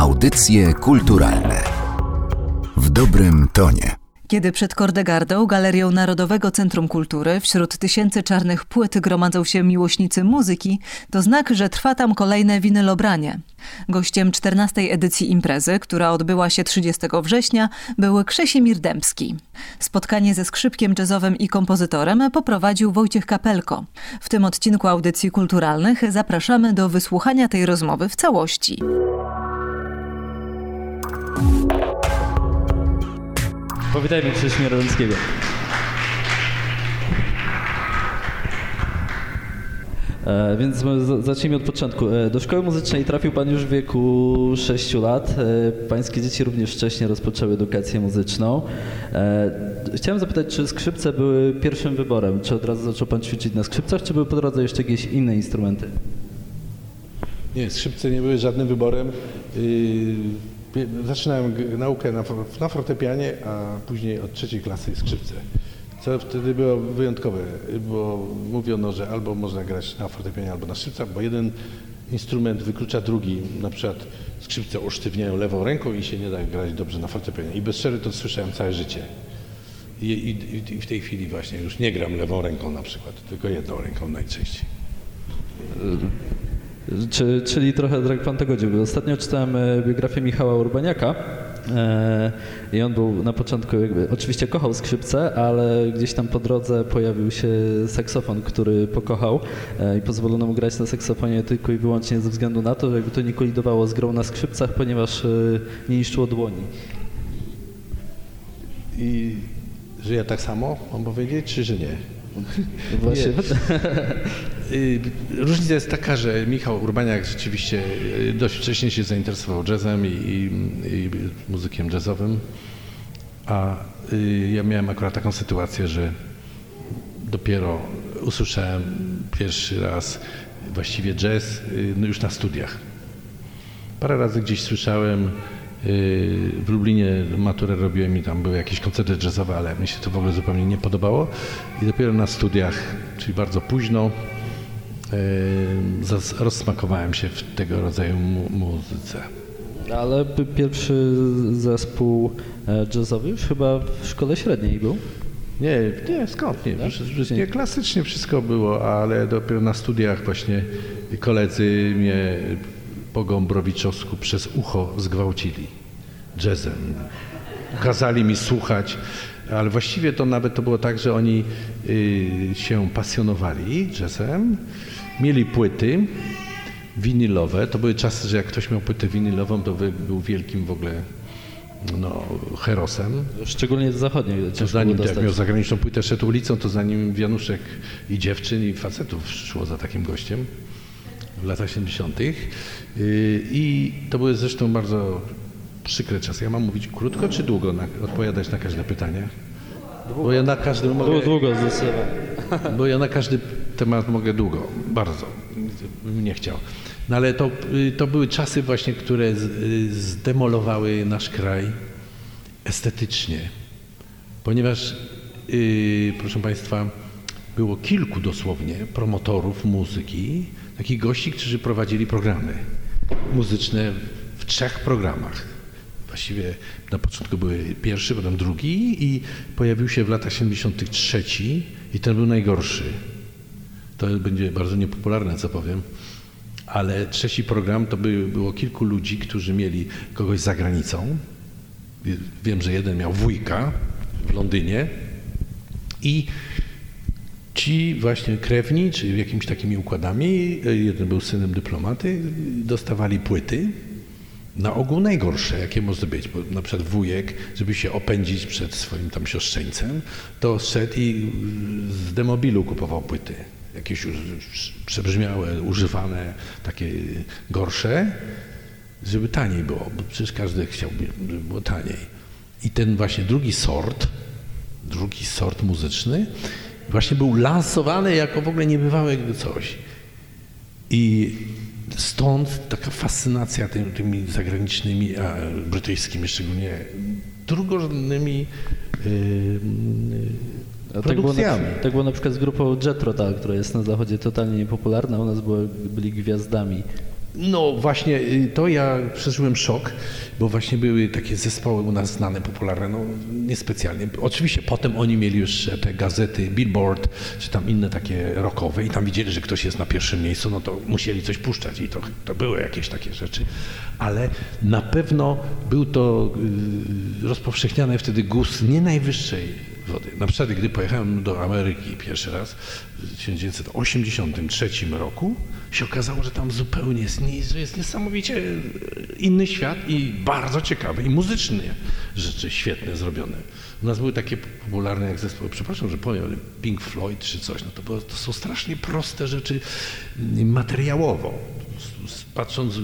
Audycje kulturalne w dobrym tonie. Kiedy przed Kordegardą, Galerią Narodowego Centrum Kultury, wśród tysięcy czarnych płyt gromadzą się miłośnicy muzyki, to znak, że trwa tam kolejne winylobranie. Gościem 14. edycji imprezy, która odbyła się 30 września, był Krzesimir Dębski. Spotkanie ze skrzypkiem jazzowym i kompozytorem poprowadził Wojciech Kapelko. W tym odcinku audycji kulturalnych zapraszamy do wysłuchania tej rozmowy w całości. Powitajmy Krzysztofa Radomskiego. E, więc zacznijmy od początku. E, do szkoły muzycznej trafił Pan już w wieku 6 lat. E, pańskie dzieci również wcześnie rozpoczęły edukację muzyczną. E, chciałem zapytać, czy skrzypce były pierwszym wyborem? Czy od razu zaczął Pan ćwiczyć na skrzypcach, czy były po drodze jeszcze jakieś inne instrumenty? Nie, skrzypce nie były żadnym wyborem. Pie- Zaczynałem naukę na, na fortepianie, a później od trzeciej klasy skrzypce. Co wtedy było wyjątkowe, bo mówiono, że albo można grać na fortepianie, albo na skrzypcach, bo jeden instrument wyklucza drugi. Na przykład skrzypce usztywniają lewą ręką i się nie da grać dobrze na fortepianie. I bez przerwy to słyszałem całe życie. I, i, I w tej chwili właśnie już nie gram lewą ręką na przykład, tylko jedną ręką najczęściej. Czy, czyli trochę jak pan tego dziwił. Ostatnio czytałem e, biografię Michała Urbaniaka e, i on był na początku, jakby, oczywiście kochał skrzypce, ale gdzieś tam po drodze pojawił się saksofon, który pokochał e, i pozwolono mu grać na saksofonie tylko i wyłącznie ze względu na to, że jakby to nie kolidowało z grą na skrzypcach, ponieważ nie niszczyło dłoni. I że ja tak samo mam powiedzieć, czy że nie? Właśnie. Y, Różnica jest taka, że Michał Urbaniak rzeczywiście y, dość wcześnie się zainteresował jazzem i, i, i muzykiem jazzowym, a y, ja miałem akurat taką sytuację, że dopiero usłyszałem pierwszy raz właściwie jazz no już na studiach. Parę razy gdzieś słyszałem, w Lublinie maturę robiłem i tam były jakieś koncerty jazzowe, ale mi się to w ogóle zupełnie nie podobało. I dopiero na studiach, czyli bardzo późno, zas- rozsmakowałem się w tego rodzaju mu- muzyce. Ale pierwszy zespół e, jazzowy już chyba w szkole średniej był. Nie, nie, skąd nie? Tak? Przecież nie, klasycznie wszystko było, ale dopiero na studiach właśnie koledzy mnie po Gąbrowiczowsku przez ucho zgwałcili jazzem. Kazali mi słuchać, ale właściwie to nawet to było tak, że oni y, się pasjonowali jazzem, mieli płyty winylowe. To były czasy, że jak ktoś miał płytę winylową, to był wielkim w ogóle no, herosem. Szczególnie z zachodniej. To zanim jak miał zagraniczną płytę, szedł ulicą, to zanim wianuszek i dziewczyn i facetów szło za takim gościem w latach 70. Yy, I to były zresztą bardzo przykre czasy. Ja mam mówić krótko czy długo, na, odpowiadać na każde pytanie? Bo ja na każdy mogę, Długo, zdecydowanie. bo ja na każdy temat mogę długo, bardzo. Bym nie chciał. No ale to, y, to były czasy właśnie, które y, zdemolowały nasz kraj estetycznie. Ponieważ, yy, proszę Państwa, było kilku dosłownie promotorów muzyki, takich gości, którzy prowadzili programy muzyczne w trzech programach. Właściwie na początku były pierwszy, potem drugi i pojawił się w latach 70. trzeci i ten był najgorszy. To będzie bardzo niepopularne, co powiem, ale trzeci program to by, było kilku ludzi, którzy mieli kogoś za granicą. Wiem, że jeden miał wujka w Londynie i ci właśnie krewni, czy jakimiś takimi układami, jeden był synem dyplomaty, dostawali płyty, na ogół najgorsze, jakie może być, bo na przykład wujek, żeby się opędzić przed swoim tam siostrzeńcem, to szedł i z demobilu kupował płyty. Jakieś przebrzmiałe, używane, takie gorsze, żeby taniej było, bo przecież każdy chciałby, żeby było taniej. I ten właśnie drugi sort, drugi sort muzyczny, właśnie był lansowany jako w ogóle niebywałe coś. I stąd taka fascynacja tym, tymi zagranicznymi, a brytyjskimi szczególnie, drugorzędnymi yy, Tak było, na, tak było na przykład z grupą Jetro, ta, która jest na zachodzie totalnie niepopularna. U nas były, byli gwiazdami. No właśnie, y, to ja przeżyłem szok, bo właśnie były takie zespoły u nas znane, popularne, no niespecjalnie. Oczywiście potem oni mieli już te gazety Billboard, czy tam inne takie rockowe i tam widzieli, że ktoś jest na pierwszym miejscu, no to musieli coś puszczać i to, to były jakieś takie rzeczy. Ale na pewno był to y, rozpowszechniany wtedy gust nie najwyższej wody. Na przykład, gdy pojechałem do Ameryki pierwszy raz w 1983 roku, się okazało, że tam zupełnie jest, jest niesamowicie inny świat i bardzo ciekawy i muzyczny rzeczy świetne zrobione. U nas były takie popularne jak zespoły, przepraszam, że powiem, Pink Floyd czy coś, no to, było, to są strasznie proste rzeczy materiałowo patrząc z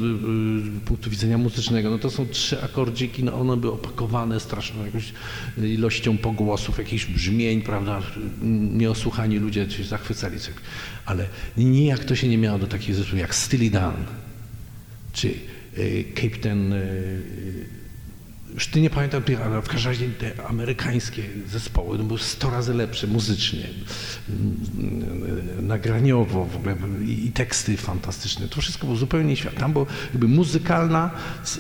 punktu widzenia muzycznego, no to są trzy akordziki, no one były opakowane straszną jakąś ilością pogłosów, jakichś brzmień, prawda, nieosłuchani ludzie się zachwycali. Ale nijak to się nie miało do takich zespołów jak Steely Dan, czy y, Cape Ten y, już ty nie pamiętam ale w każdym razie te amerykańskie zespoły no, były 100 razy lepsze muzycznie, nagraniowo w ogóle i teksty fantastyczne. To wszystko było zupełnie świat. Tam była jakby muzykalna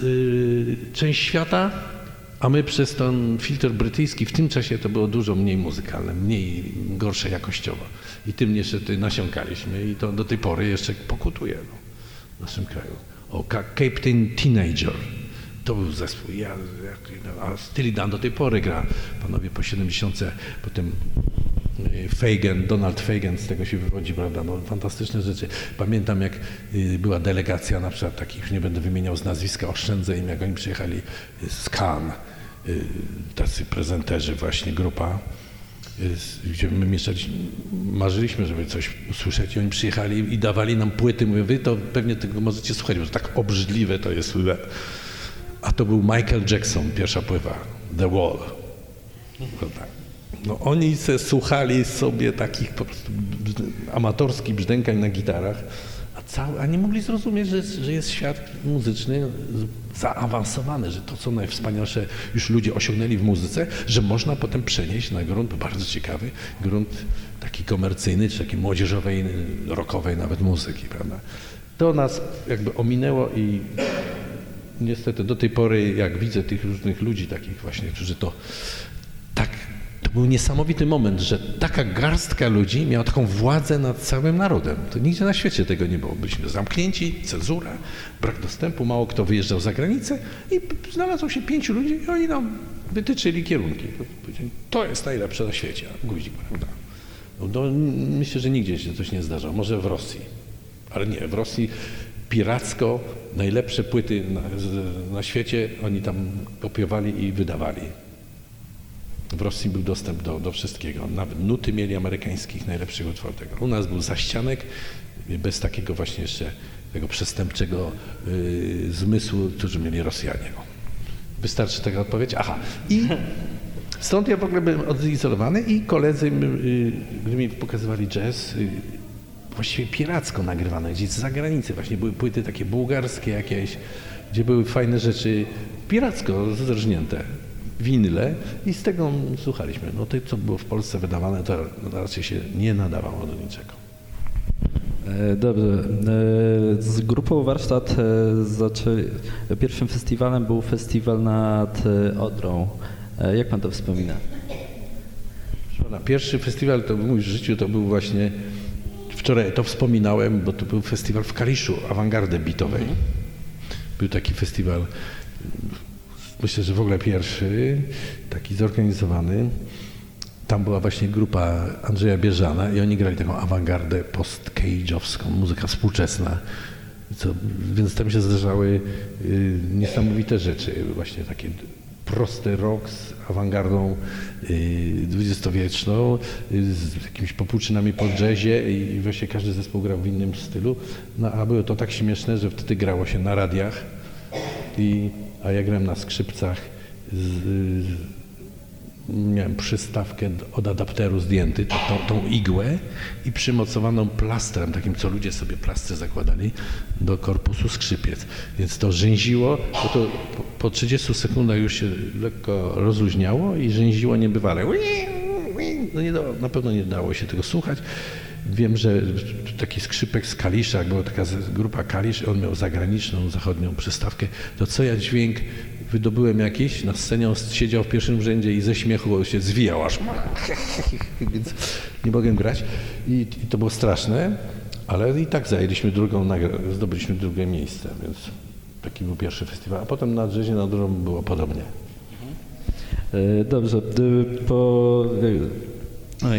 y, część świata, a my przez ten filtr brytyjski w tym czasie to było dużo mniej muzykalne, mniej gorsze jakościowo. I tym niestety nasiąkaliśmy i to do tej pory jeszcze pokutuje no, w naszym kraju. O, Captain Teenager. To był zespół. Ja, a Steely Dan do tej pory gra. Panowie po 70, potem y, Fagan, Donald Fagan z tego się wywodzi, prawda, no fantastyczne rzeczy. Pamiętam jak y, była delegacja na przykład takich, nie będę wymieniał z nazwiska, oszczędzę im, jak oni przyjechali z Cannes, y, tacy prezenterzy właśnie, grupa, gdzie my mieszkaliśmy, marzyliśmy, żeby coś usłyszeć i oni przyjechali i dawali nam płyty, mówię, wy to pewnie tego możecie słuchać, bo tak obrzydliwe to jest. To był Michael Jackson, pierwsza pływa, The Wall. No, oni se słuchali sobie takich po prostu amatorskich brzdękań na gitarach, a, cały, a nie mogli zrozumieć, że, że jest świat muzyczny zaawansowany, że to, co najwspanialsze już ludzie osiągnęli w muzyce, że można potem przenieść na grunt bardzo ciekawy, grunt taki komercyjny, czy taki młodzieżowej, rockowej nawet muzyki, prawda? To nas jakby ominęło i niestety do tej pory, jak widzę tych różnych ludzi takich właśnie, którzy to tak, to był niesamowity moment, że taka garstka ludzi miała taką władzę nad całym narodem. To nigdzie na świecie tego nie było. Byliśmy zamknięci, cenzura, brak dostępu, mało kto wyjeżdżał za granicę i znalazło się pięciu ludzi i oni nam wytyczyli kierunki. To jest najlepsze na świecie. Guzik, prawda? No, myślę, że nigdzie się coś nie zdarza. Może w Rosji. Ale nie, w Rosji piracko najlepsze płyty na, na, świecie oni tam kopiowali i wydawali. W Rosji był dostęp do, do wszystkiego. Nawet nuty mieli amerykańskich najlepszych utworów. U nas był zaścianek bez takiego właśnie jeszcze tego przestępczego y, zmysłu, którzy mieli Rosjanie. Wystarczy taka odpowiedź. Aha. I stąd ja w ogóle byłem odizolowany i koledzy, y, gdy mi pokazywali jazz, y, właściwie piracko nagrywane, gdzieś z zagranicy. Właśnie były płyty takie bułgarskie jakieś, gdzie były fajne rzeczy piracko zrżnięte, winyle i z tego słuchaliśmy. No to, co było w Polsce wydawane, to raczej się nie nadawało do niczego. E, dobrze. E, z grupą Warsztat e, zaczęli, pierwszym festiwalem był festiwal nad Odrą. Jak pan to wspomina? Pierwszy festiwal to w moim życiu to był właśnie Wczoraj to wspominałem, bo to był festiwal w Kaliszu, awangardy bitowej. Mhm. Był taki festiwal, myślę, że w ogóle pierwszy, taki zorganizowany. Tam była właśnie grupa Andrzeja Bieżana i oni grali taką awangardę post-cage'owską, muzyka współczesna. Co, więc tam się zdarzały y, niesamowite rzeczy, właśnie takie prosty rock z awangardą dwudziestowieczną, y, z jakimiś popłuczynami po jazzie i właśnie każdy zespół grał w innym stylu. No a było to tak śmieszne, że wtedy grało się na radiach, i, a ja grałem na skrzypcach z, miałem przystawkę od adapteru zdjęty, tą, tą, igłę i przymocowaną plastrem, takim co ludzie sobie plastry zakładali, do korpusu skrzypiec. Więc to rzęziło, bo to po, po 30 sekundach już się lekko rozluźniało i rzęziło niebywale. No nie na pewno nie dało się tego słuchać. Wiem, że taki skrzypek z Kalisza, jak była taka grupa Kalisz, on miał zagraniczną, zachodnią przystawkę, to co ja dźwięk wydobyłem jakiś na scenie, on siedział w pierwszym rzędzie i ze śmiechu się zwijał aż, więc nie mogłem grać. I, i to było straszne, ale i tak zajęliśmy drugą, zdobyliśmy drugie miejsce, więc taki był pierwszy festiwal, a potem na Drzezie na drugą było podobnie. E, Dobrze, d- po e,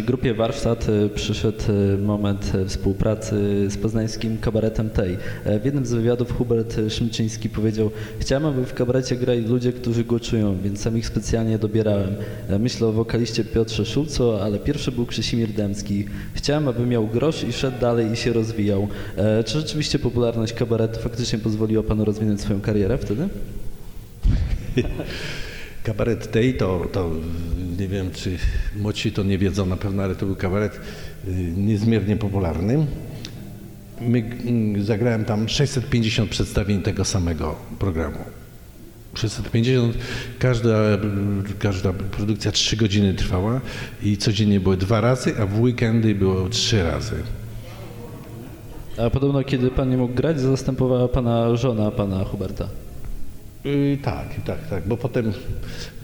grupie Warsztat e, przyszedł e, moment e, współpracy z poznańskim kabaretem Tej. E, W jednym z wywiadów Hubert Szymczyński powiedział Chciałem, aby w kabarecie grali ludzie, którzy go czują, więc sam ich specjalnie dobierałem. E, Myślę o wokaliście Piotrze Szulco, ale pierwszy był Krzysimir Dębski. Chciałem, aby miał grosz i szedł dalej i się rozwijał. E, Czy rzeczywiście popularność kabaretu faktycznie pozwoliła panu rozwinąć swoją karierę wtedy? Kabaret tej to, to nie wiem, czy młodsi to nie wiedzą na pewno, ale to był kabaret y, niezmiernie popularny. My, mm, zagrałem tam 650 przedstawień tego samego programu. 650, każda, każda produkcja 3 godziny trwała i codziennie były dwa razy, a w weekendy było trzy razy. A podobno, kiedy pan nie mógł grać, zastępowała pana żona, pana Huberta. Yy, tak, tak, tak, bo potem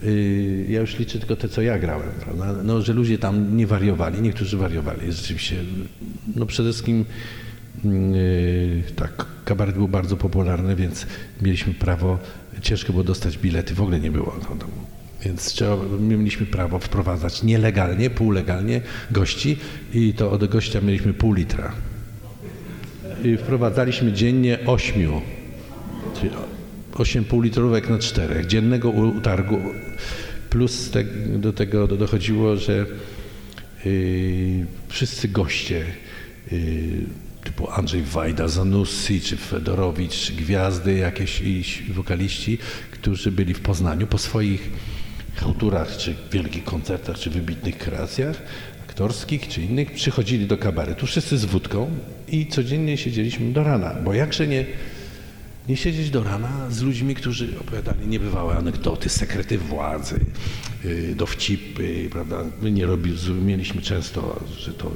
yy, ja już liczę tylko te, co ja grałem, prawda? No, że ludzie tam nie wariowali, niektórzy wariowali, rzeczywiście. No przede wszystkim yy, tak, kabaret był bardzo popularny, więc mieliśmy prawo, ciężko było dostać bilety, w ogóle nie było. No, no, więc trzeba, mieliśmy prawo wprowadzać nielegalnie, półlegalnie gości i to od gościa mieliśmy pół litra. I wprowadzaliśmy dziennie ośmiu. Czyli 8,5 litrówek na czterech dziennego utargu. Plus te, do tego do- dochodziło, że yy, wszyscy goście yy, typu Andrzej Wajda, Zanussi, czy Fedorowicz, czy gwiazdy jakieś i wokaliści, którzy byli w Poznaniu po swoich chałturach, czy wielkich koncertach, czy wybitnych kreacjach aktorskich, czy innych, przychodzili do kabaretu, wszyscy z wódką i codziennie siedzieliśmy do rana, bo jakże nie nie siedzieć do rana z ludźmi, którzy opowiadali niebywałe anegdoty, sekrety władzy, yy, dowcipy, prawda? My nie robili, mieliśmy często, że to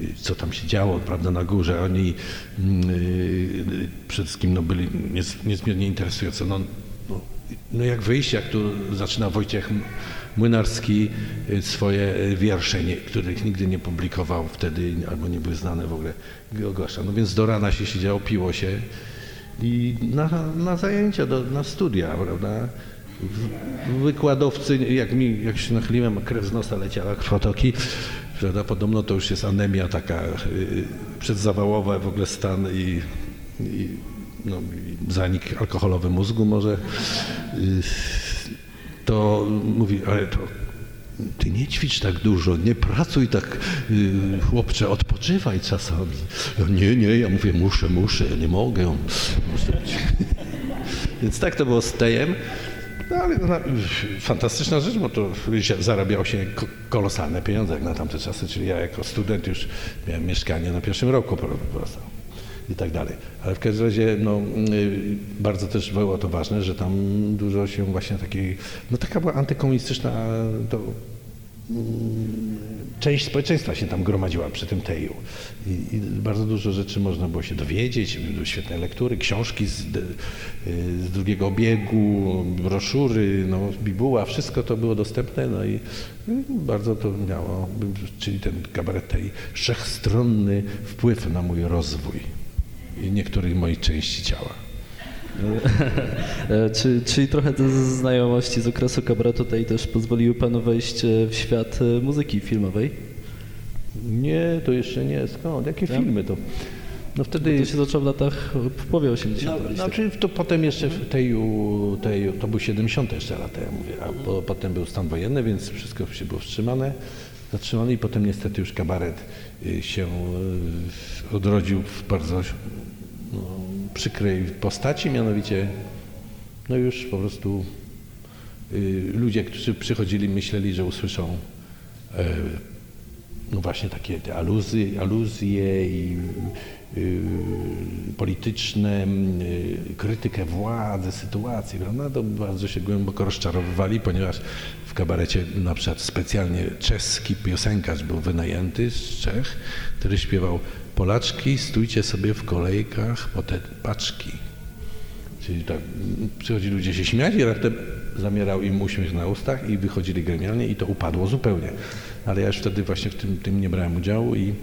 yy, co tam się działo, prawda, na górze. Oni yy, przede wszystkim no, byli niez, niezmiernie interesujący. No, no, no jak wyjść, jak tu zaczyna Wojciech Młynarski swoje wiersze, nie, których nigdy nie publikował wtedy, albo nie były znane w ogóle, ogłasza. No więc do rana się siedziało, piło się, i na, na zajęcia, do, na studia, prawda? Wykładowcy, jak mi, jak się nachyliłem, krew z nosa leciała, krwotoki, prawda? Podobno to już jest anemia taka y, przedzawałowa, w ogóle stan i, i, no, zanik alkoholowy mózgu może. Y, to mówi, ale to ty nie ćwicz tak dużo, nie pracuj tak, y, chłopcze, odpoczywaj czasami. Ja, nie, nie, ja mówię, muszę, muszę, nie mogę. Więc tak to było z tejem. No ale no, fantastyczna rzecz, bo to zarabiało się ko- kolosalne pieniądze jak na tamte czasy, czyli ja jako student już miałem mieszkanie na pierwszym roku po prostu i tak dalej. Ale w każdym razie no, y, bardzo też było to ważne, że tam dużo się właśnie takiej, no taka była antykomunistyczna to mm, część społeczeństwa się tam gromadziła przy tym teju. I, I bardzo dużo rzeczy można było się dowiedzieć, były świetne lektury, książki z, y, z drugiego obiegu, broszury, no, bibuła, wszystko to było dostępne, no i y, bardzo to miało, czyli ten kabaret tej wszechstronny wpływ na mój rozwój i niektórych moich części ciała. E, Czy, czyli trochę te znajomości z okresu kabaretu tej też pozwoliły panu wejść e, w świat e, muzyki filmowej? Nie, to jeszcze nie. Skąd? Jakie Tak? filmy to? No wtedy... To się zaczął w latach, w połowie 80. No, znaczy to potem jeszcze w teju, teju, to był 70 jeszcze lata, ja mówię, a po, potem był stan wojenny, więc wszystko się było wstrzymane, zatrzymane i potem niestety już kabaret y, się y, odrodził w bardzo no, przykrej postaci, mianowicie no już po prostu y, ludzie, którzy przychodzili, myśleli, że usłyszą e, no właśnie takie te aluzje, aluzje i y, polityczne, y, krytykę władzy, sytuacji, prawda? To bardzo się głęboko rozczarowywali, ponieważ w kabarecie na przykład specjalnie czeski piosenkarz był wynajęty z Czech, który śpiewał Polaczki, stójcie sobie w kolejkach po te paczki. Czyli tak, przychodzili ludzie się śmiać i raptem zamierał im uśmiech na ustach i wychodzili gremialnie i to upadło zupełnie. Ale ja już wtedy właśnie w tym, tym nie brałem udziału i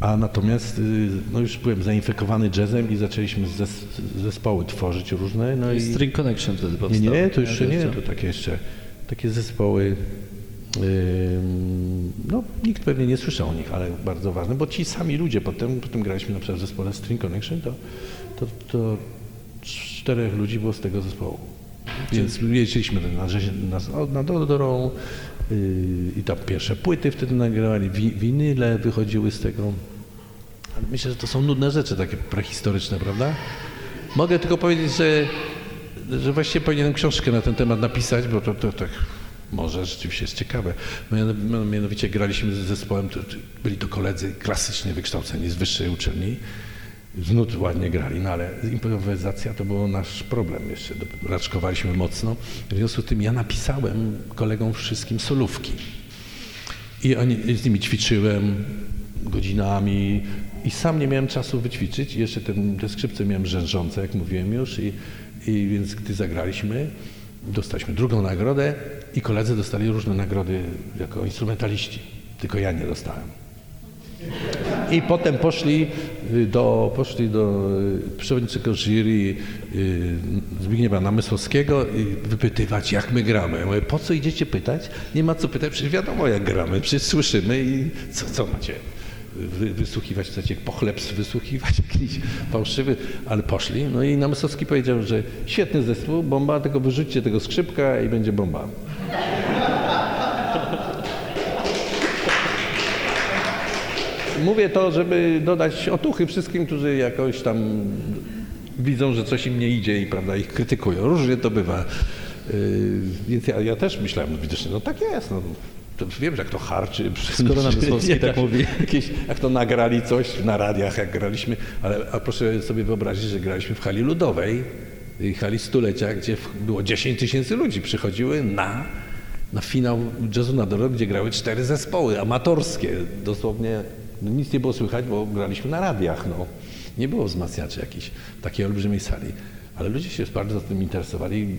a natomiast y, no już byłem zainfekowany jazzem i zaczęliśmy zes, zespoły tworzyć różne. No i, String Connection wtedy nie, powstał. nie, to jeszcze nie, to takie jeszcze, takie zespoły, no nikt pewnie nie słyszał o nich, ale bardzo ważne, bo ci sami ludzie, potem, potem graliśmy na przykład w zespole String Connection, to, to, to czterech ludzi było z tego zespołu. Więc jeździliśmy na, na, na Dodorą yy, i tam pierwsze płyty wtedy nagrywali, wi, winyle wychodziły z tego. Ale myślę, że to są nudne rzeczy takie prehistoryczne, prawda? Mogę tylko powiedzieć, że, że właściwie powinienem książkę na ten temat napisać, bo to, to tak może rzeczywiście jest ciekawe. Miano- Mianowicie graliśmy z zespołem, byli to koledzy klasycznie wykształceni z wyższej uczelni. Z nut ładnie grali, no ale improwizacja to był nasz problem jeszcze. Raczkowaliśmy mocno. W związku z tym ja napisałem kolegom wszystkim solówki. I oni, z nimi ćwiczyłem godzinami i sam nie miałem czasu wyćwiczyć. Jeszcze ten, te skrzypce miałem rzężące, jak mówiłem już. I, I więc gdy zagraliśmy, dostaliśmy drugą nagrodę i koledzy dostali różne nagrody jako instrumentaliści. Tylko ja nie dostałem. I potem poszli y, do, poszli do y, przewodniczącego jury y, Zbigniewa Namysłowskiego i wypytywać, jak my gramy. Ja mówię, po co idziecie pytać? Nie ma co pytać, przecież wiadomo jak gramy, przecież słyszymy i co, co macie? Wy, wysłuchiwać, chcecie pochlebstw wysłuchiwać jakiś fałszywy, ale poszli. No i Namysłowski powiedział, że świetny zespół, bomba, tylko wyrzućcie tego skrzypka i będzie bomba. Mówię to, żeby dodać otuchy wszystkim, którzy jakoś tam widzą, że coś im nie idzie i prawda, ich krytykują. Różnie to bywa. Yy, więc ja, ja też myślałem, no widocznie, no tak jest. No, to wiem, że jak to harczy. Skoro Namysłowski tak mówi. Jakieś, jak to nagrali coś na radiach, jak graliśmy, ale a proszę sobie wyobrazić, że graliśmy w hali ludowej, hali stulecia, gdzie było 10 tysięcy ludzi przychodziły na, na finał jazzu na gdzie grały cztery zespoły amatorskie. Dosłownie no, nic nie było słychać, bo graliśmy na radiach. No. Nie było wzmacniaczy jakichś w takiej olbrzymiej sali. Ale ludzie się bardzo tym interesowali.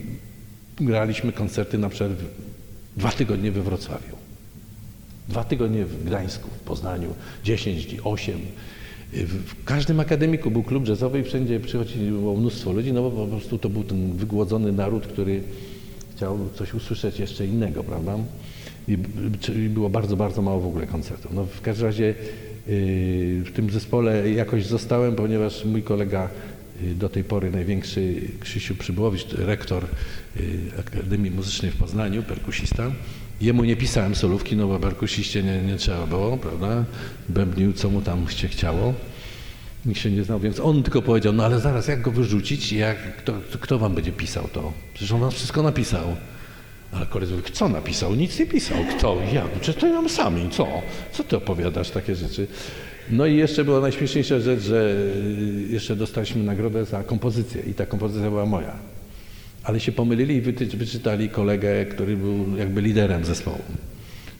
Graliśmy koncerty na przykład dwa tygodnie we Wrocławiu. Dwa tygodnie w Gdańsku, w Poznaniu, 10 dni, 8. W każdym akademiku był klub jazzowy i wszędzie przychodziło mnóstwo ludzi, no bo po prostu to był ten wygłodzony naród, który chciał coś usłyszeć jeszcze innego, prawda? I było bardzo, bardzo mało w ogóle koncertów. No w każdym razie yy, w tym zespole jakoś zostałem, ponieważ mój kolega yy, do tej pory największy Krzysiu Przybyłowicz, rektor yy, Akademii Muzycznej w Poznaniu, perkusista, Jemu nie pisałem solówki, no bo perkusiście nie, nie trzeba było, prawda? Bębnił, co mu tam się chciało. Nikt się nie znał, więc on tylko powiedział, no ale zaraz, jak go wyrzucić? Jak, kto, kto wam będzie pisał to? Przecież on wam wszystko napisał. Ale koledzy mówi, co napisał? Nic nie pisał. Kto? Jak? Przecież to nam sami. Co? Co ty opowiadasz takie rzeczy? No i jeszcze była najśmieszniejsza rzecz, że y, jeszcze dostaliśmy nagrodę za kompozycję i ta kompozycja była moja. Ale się pomylili i wyczytali kolegę, który był jakby liderem zespołu.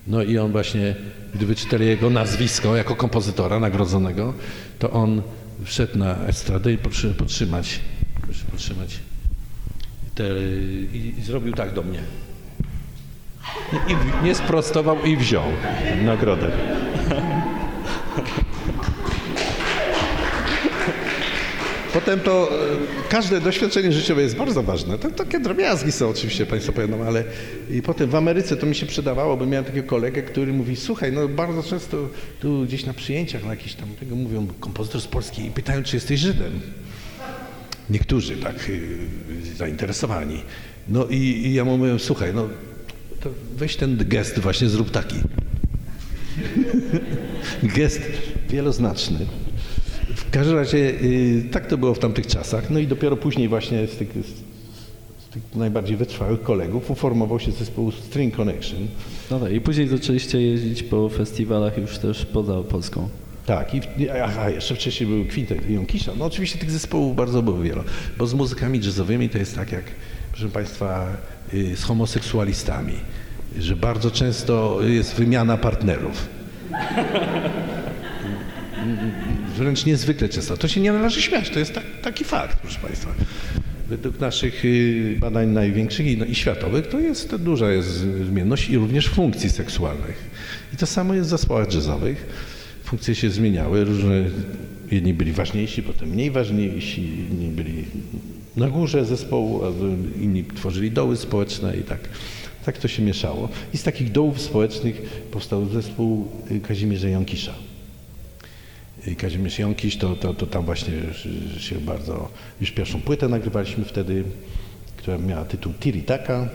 No i on właśnie, gdy wyczytali jego nazwisko jako kompozytora nagrodzonego, to on wszedł na estradę i podtrzymać, proszę podtrzymać te, i, i zrobił tak do mnie. I nie sprostował i wziął nagrodę. Potem to e, każde doświadczenie życiowe jest bardzo ważne. To takie drobiazgi są oczywiście, Państwo powiedzą, ale i potem w Ameryce to mi się przydawało, bo miałem takiego kolegę, który mówi, słuchaj, no bardzo często tu gdzieś na przyjęciach, na jakiś tam tego mówią, kompozytor z Polski i pytają, czy jesteś Żydem. Niektórzy tak y, zainteresowani. No i, i ja mu mówiłem, słuchaj, no to weź ten gest właśnie, zrób taki. gest wieloznaczny. W każdym razie y, tak to było w tamtych czasach. No i dopiero później właśnie z tych, z, z tych najbardziej wytrwałych kolegów uformował się zespół String Connection. No tak, i później zaczęliście jeździć po festiwalach już też poza Polską. Tak, i aha, jeszcze wcześniej był kwintet Jąkisza. No oczywiście tych zespołów bardzo było wiele, bo z muzykami jazzowymi to jest tak jak, proszę Państwa, y, z homoseksualistami, że bardzo często jest wymiana partnerów. Wręcz niezwykle często. To się nie należy śmiać, to jest tak, taki fakt, proszę Państwa. Według naszych y, badań największych i, no, i światowych to jest duża jest zmienność i również funkcji seksualnych. I to samo jest w zespołach jazzowych. Funkcje się zmieniały, różne, jedni byli ważniejsi, potem mniej ważniejsi, inni byli na górze zespołu, a inni tworzyli doły społeczne i tak. Tak to się mieszało. I z takich dołów społecznych powstał zespół y, Kazimierza Jąkisza. Kazimierz Jąkiś, to, to, to tam właśnie się bardzo, już pierwszą płytę nagrywaliśmy wtedy, która miała tytuł Tiritaka.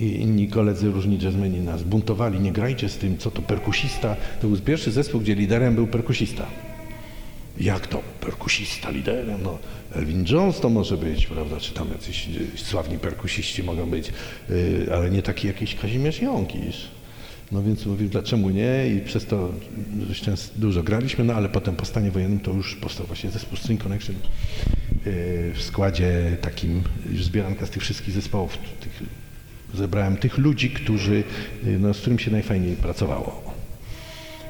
I inni koledzy, różni jazzmeni nas buntowali, nie grajcie z tym, co to perkusista. To był pierwszy zespół, gdzie liderem był perkusista. Jak to? Perkusista liderem? No, Elvin Jones to może być, prawda, czy tam jacyś sławni perkusiści mogą być, yy, ale nie taki jakiś Kazimierz Jąkisz. No więc mówił, dlaczego nie i przez to dużo graliśmy, no ale potem po stanie wojennym to już powstał właśnie zespół String Connection w składzie takim, już zbieranka z tych wszystkich zespołów, tych, zebrałem tych ludzi, którzy, no, z którym się najfajniej pracowało.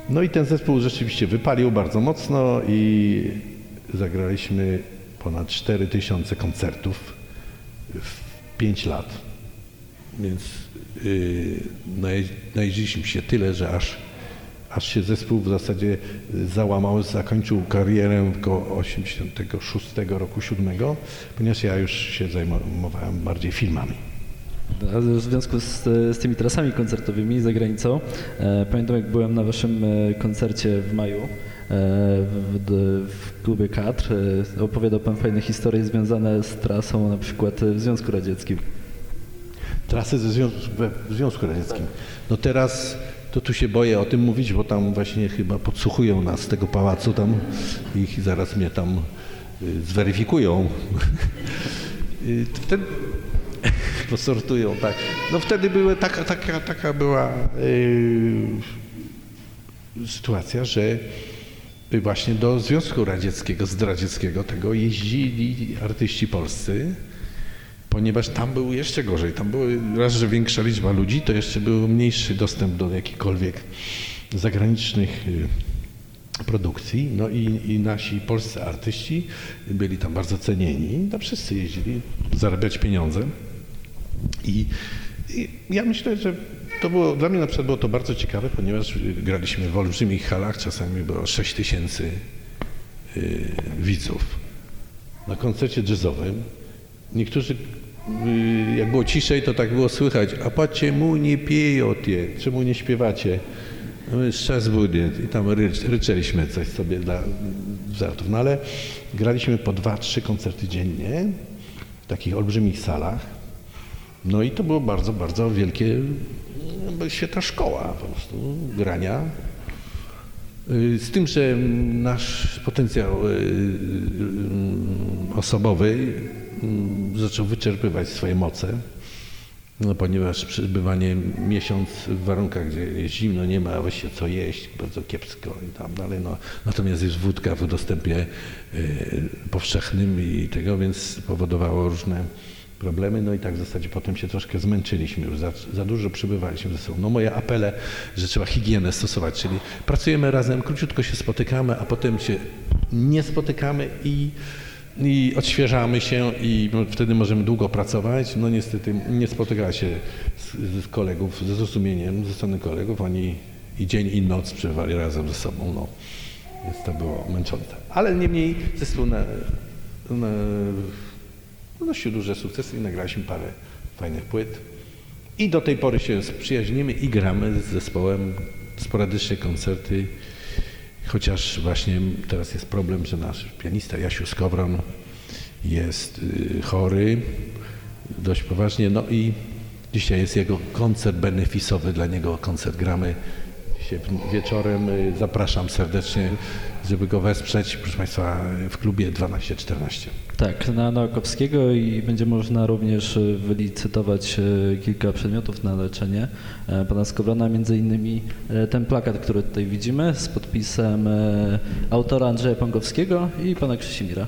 No i ten zespół rzeczywiście wypalił bardzo mocno i zagraliśmy ponad 4000 koncertów w 5 lat. Więc yy, najeździliśmy się tyle, że aż, aż się zespół w zasadzie załamał, zakończył karierę około 86 roku, 7, ponieważ ja już się zajmowałem bardziej filmami. W związku z, z, tymi trasami koncertowymi za granicą, e, pamiętam jak byłem na waszym e, koncercie w maju e, w, w, klubie Kadr, e, opowiadał pan fajne historie związane z trasą na przykład w Związku Radzieckim. Trasy ze Związku, w Związku Radzieckim. No teraz to tu się boję o tym mówić, bo tam właśnie chyba podsłuchują nas z tego pałacu tam i zaraz mnie tam y, zweryfikują. Wtedy posortują, tak. No wtedy były taka, taka, taka była yy, sytuacja, że właśnie do Związku Radzieckiego, zdradzieckiego tego jeździli artyści polscy, ponieważ tam był jeszcze gorzej. Tam była raz, że większa liczba ludzi, to jeszcze był mniejszy dostęp do jakichkolwiek zagranicznych produkcji. No i, i nasi polscy artyści byli tam bardzo cenieni. No wszyscy jeździli zarabiać pieniądze. I, I, ja myślę, że to było, dla mnie na przykład było to bardzo ciekawe, ponieważ graliśmy w olbrzymich halach, czasami było 6 tysięcy y, widzów. Na koncercie jazzowym niektórzy, y, jak było ciszej, to tak było słychać, a patrzcie, mu nie piejotie, czemu nie śpiewacie? No, czas będzie. I tam rycz, ryczeliśmy coś sobie dla żartów. No ale graliśmy po dwa, trzy koncerty dziennie w takich olbrzymich salach. No i to było bardzo, bardzo wielkie, świetna szkoła po prostu grania. Z tym, że nasz potencjał y, y, y, osobowy zaczął wyczerpywać swoje moce, no, ponieważ przebywanie miesiąc w warunkach, gdzie jest zimno, nie ma właściwie co jeść, bardzo kiepsko i tam dalej. No, natomiast jest wódka w dostępie powszechnym i tego, więc powodowało różne problemy, no i tak w zasadzie potem się troszkę zmęczyliśmy, już za, za dużo przybywaliśmy ze sobą. No moje apele, że trzeba higienę stosować, czyli pracujemy razem, króciutko się spotykamy, a potem się nie spotykamy i, i odświeżamy się i wtedy możemy długo pracować. No niestety nie spotykała się z, z kolegów ze zrozumieniem, ze strony kolegów, oni i dzień i noc przebywali razem ze sobą, no. Więc to było męczące. Ale niemniej zespół na, na odnosił duże sukcesy i nagraliśmy parę fajnych płyt. I do tej pory się przyjaźnimy i gramy z zespołem sporadycznie koncerty, chociaż właśnie teraz jest problem, że nasz pianista Jasiu Skowron jest y, chory dość poważnie, no i dzisiaj jest jego koncert benefisowy, dla niego koncert gramy wieczorem. Y, Zapraszam serdecznie, żeby go wesprzeć, proszę Państwa, w klubie 12-14. Tak, na Nowakowskiego i będzie można również e, wylicytować e, kilka przedmiotów na leczenie e, pana Skowrona, między innymi e, ten plakat, który tutaj widzimy z podpisem e, autora Andrzeja Pągowskiego i pana Krzysimira.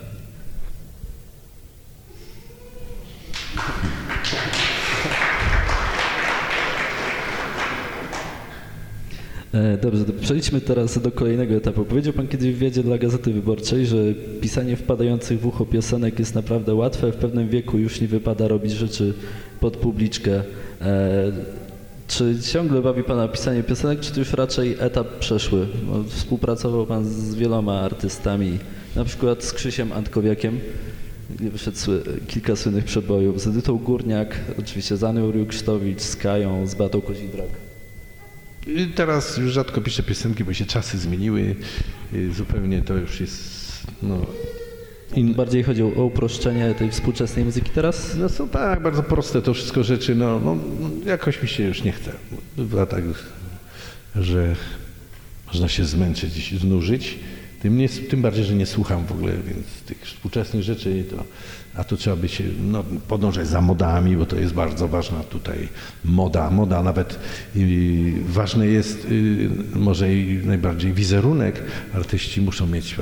Dobrze, to przejdźmy teraz do kolejnego etapu. Powiedział Pan kiedyś w wywiadzie dla Gazety Wyborczej, że pisanie wpadających w ucho piosenek jest naprawdę łatwe. W pewnym wieku już nie wypada robić rzeczy pod publiczkę. E, Czy ciągle bawi Pana pisanie piosenek, czy to już raczej etap przeszły? Współpracował Pan z wieloma artystami, na przykład z Krzysiem Antkowiakiem, gdzie wyszedł kilka słynnych przebojów, z Edytą Górniak, oczywiście z Anią Riuksztowicz, z Kają, z Batą Kozidrak. Teraz już rzadko piszę piosenki, bo się czasy zmieniły. Y, Zupełnie to już jest. No, In... Bardziej chodzi o uproszczenie tej współczesnej muzyki teraz? no są tak bardzo proste to wszystko rzeczy. No, no, jakoś mi się już nie chce. Bywa tak, że można się zmęczyć i znużyć. Tym, nie, tym bardziej, że nie słucham w ogóle, więc tych współczesnych rzeczy to. A tu trzeba by się no, podążać za modami, bo to jest bardzo ważna tutaj moda. Moda nawet y, ważne jest y, może i najbardziej wizerunek. Artyści muszą mieć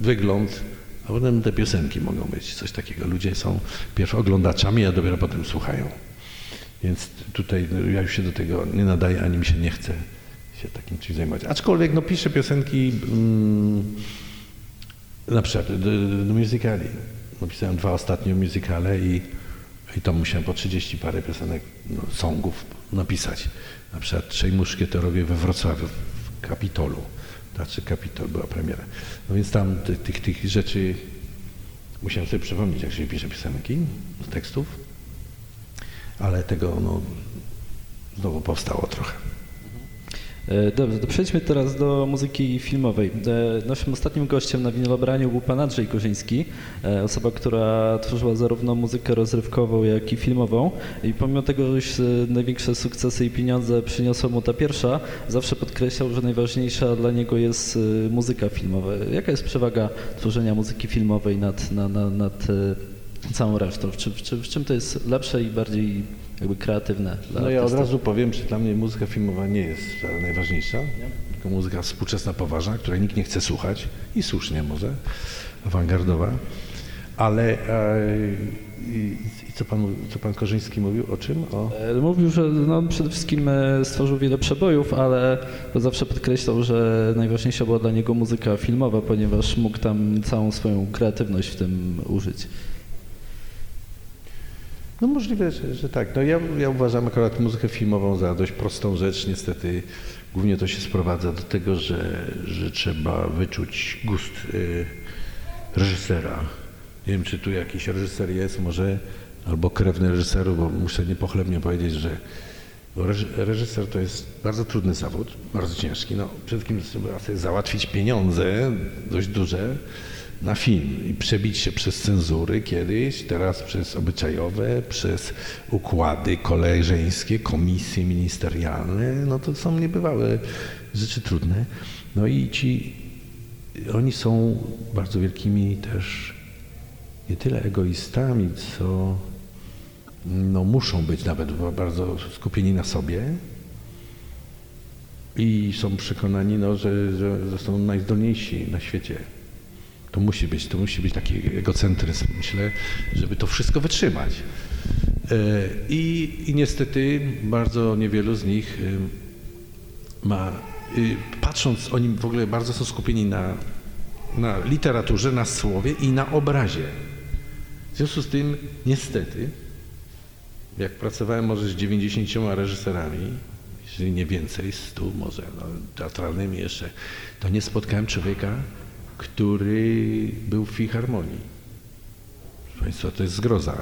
wygląd, a potem te piosenki mogą być coś takiego. Ludzie są pierw oglądaczami, a dopiero potem słuchają. Więc tutaj no, ja już się do tego nie nadaję, ani mi się nie chce się takim czymś zajmować. Aczkolwiek no, piszę piosenki mm, na przykład do, do musicali. Napisałem dwa ostatnie musicale i, i to musiałem po 30 parę piosenek, no, songów napisać. Na przykład Trzej Muszkieterowie we Wrocławiu, w Kapitolu. Znaczy Kapitol była premiera. No więc tam ty, tych, tych rzeczy musiałem sobie przypomnieć, jak się pisze piosenki, z tekstów. Ale tego no, znowu powstało trochę. E, Dobrze, to przejdźmy teraz do muzyki filmowej. E, Naszym ostatnim gościem na winylobraniu był pan Andrzej Korzyński, e, osoba, która tworzyła zarówno muzykę rozrywkową, jak i filmową. I pomimo tego, że największe sukcesy i pieniądze przyniosła mu ta pierwsza, zawsze podkreślał, że najważniejsza dla niego jest muzyka filmowa. Jaka jest przewaga tworzenia muzyki filmowej nad, na, na, nad e, całą resztą? Czy, w czym to jest lepsze i bardziej jakby kreatywne dla No ja od razu powiem, że dla mnie muzyka filmowa nie jest najważniejsza, tylko muzyka współczesna, poważna, której nikt nie chce słuchać i słusznie może, awangardowa. Ale e, i, i co, pan, co pan Korzyński mówił o czym? O... E, Mówił, że no, przede wszystkim e, stworzył wiele przebojów, ale zawsze podkreślał, że najważniejsza była dla niego muzyka filmowa, ponieważ mógł tam całą swoją kreatywność w tym użyć. No możliwe, że, że tak. No ja, ja uważam akurat muzykę filmową za dość prostą rzecz. Niestety głównie to się sprowadza do tego, że, że trzeba wyczuć gust y, reżysera. Nie wiem, czy tu jakiś reżyser jest, może albo krewny reżyseru, bo muszę niepochlebnie powiedzieć, że reżyser to jest bardzo trudny zawód, bardzo ciężki. No, przede wszystkim trzeba sobie załatwić pieniądze dość duże na film i przebić się przez cenzury kiedyś, teraz przez obyczajowe, przez układy koleżeńskie, komisje ministerialne. No to są niebywałe rzeczy trudne. No i ci, oni są bardzo wielkimi też nie tyle egoistami, co no, muszą być nawet bardzo skupieni na sobie i są przekonani, no, że, że, że są najzdolniejsi na świecie. To musi być, to musi być taki egocentryzm, myślę, żeby to wszystko wytrzymać. E, I, i niestety bardzo niewielu z nich e, ma, y, patrząc, oni w ogóle bardzo są skupieni na, na literaturze, na słowie i na obrazie. W związku z tym, niestety, jak pracowałem może z 90 reżyserami, jeżeli nie więcej, 100 może, no, teatralnymi jeszcze, to nie spotkałem człowieka, który był w filharmonii. Proszę Państwa, to jest zgroza.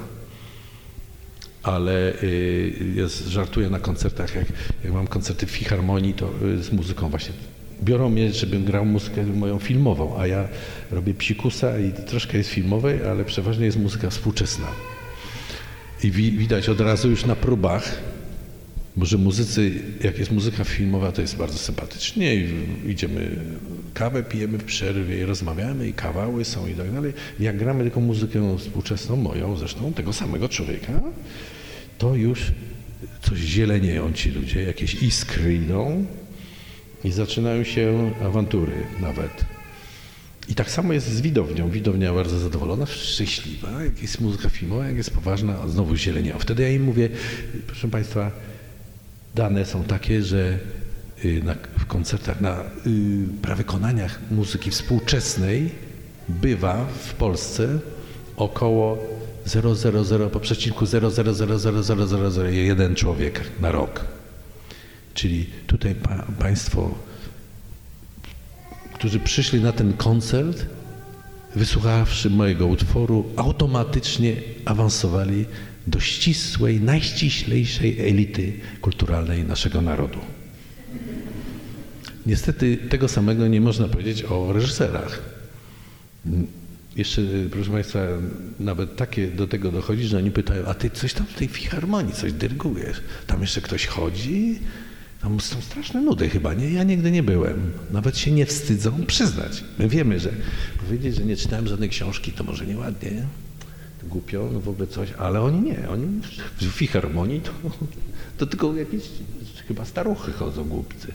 Ale y, z- żartuję na koncertach, jak, jak mam koncerty w filharmonii, to y, z muzyką właśnie. Biorą mnie, żebym grał muzykę moją filmową, a ja robię psikusa i troszkę jest filmowej, ale przeważnie jest muzyka współczesna. I wi- widać od razu już na próbach, Może muzycy, jak jest muzyka filmowa, to jest bardzo sympatycznie i idziemy, kawę pijemy w przerwie i rozmawiamy i kawały są i tak dalej. Jak gramy tylko muzykę współczesną, moją zresztą, tego samego człowieka, to już coś zielenieją ci ludzie, jakieś iskry idą i zaczynają się awantury nawet. I tak samo jest z widownią. Widownia bardzo zadowolona, szczęśliwa. Jak jest muzyka filmowa, jak jest poważna, znowu zielenia. Wtedy ja im mówię, proszę Państwa, dane są takie, że y, na, w koncertach, na y, prawykonaniach muzyki współczesnej bywa w Polsce około 0,00 po przecinku 0,0000001 człowiek na rok. Czyli tutaj pa, Państwo, którzy przyszli na ten koncert, wysłuchawszy mojego utworu, automatycznie awansowali do ścisłej, najściślejszej elity kulturalnej naszego narodu. Niestety tego samego nie można powiedzieć o reżyserach. Jeszcze, proszę Państwa, nawet takie do tego dochodzi, że oni pytają, a ty coś tam w tej filharmonii, coś dyrygujesz? Tam jeszcze ktoś chodzi? Tam są straszne nudy chyba, nie? Ja nigdy nie byłem. Nawet się nie wstydzą przyznać. My wiemy, że powiedzieć, że nie czytałem żadnej książki, to może nieładnie, nie? Głupio, no w ogóle coś, ale oni nie. Oni w filharmonii to, to tylko jakieś chyba staruchy chodzą głupcy.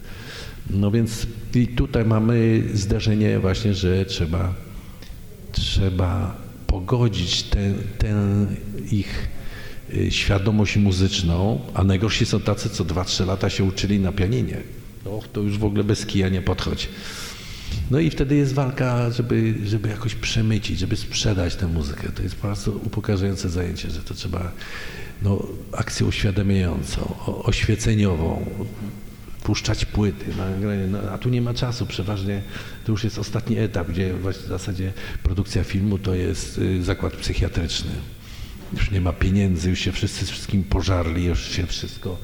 No więc i tutaj mamy zdarzenie właśnie, że trzeba, trzeba pogodzić tę ich y, świadomość muzyczną, a najgorsi są tacy, co 2-3 lata się uczyli na pianinie. No, to już w ogóle bez kija nie podchodzi. No i wtedy jest walka, żeby, żeby jakoś przemycić, żeby sprzedać tę muzykę. To jest po prostu upokarzające zajęcie, że to trzeba no, akcję uświadamiającą, oświeceniową, puszczać płyty, no, a tu nie ma czasu, przeważnie to już jest ostatni etap, gdzie w zasadzie produkcja filmu to jest y, zakład psychiatryczny. Już nie ma pieniędzy, już się wszyscy z wszystkim pożarli, już się wszystko,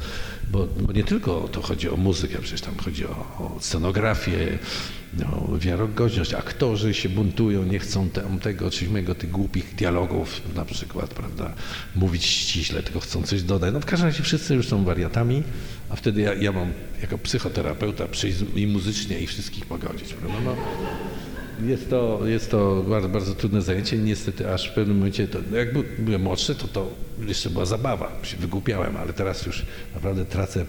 bo, bo nie tylko to chodzi o muzykę, przecież tam chodzi o, o scenografię, no, wiarygodność. Aktorzy się buntują, nie chcą tam tego czy innego, tych głupich dialogów na przykład, prawda, mówić ściśle, tylko chcą coś dodać. No w każdym razie wszyscy już są wariatami, a wtedy ja, ja mam jako psychoterapeuta przyjść i muzycznie i wszystkich pogodzić. Prawda? No, jest to, jest to bardzo, bardzo trudne zajęcie. Niestety aż w pewnym momencie, to, jak byłem młodszy, to to jeszcze była zabawa. Się wygłupiałem, ale teraz już naprawdę tracę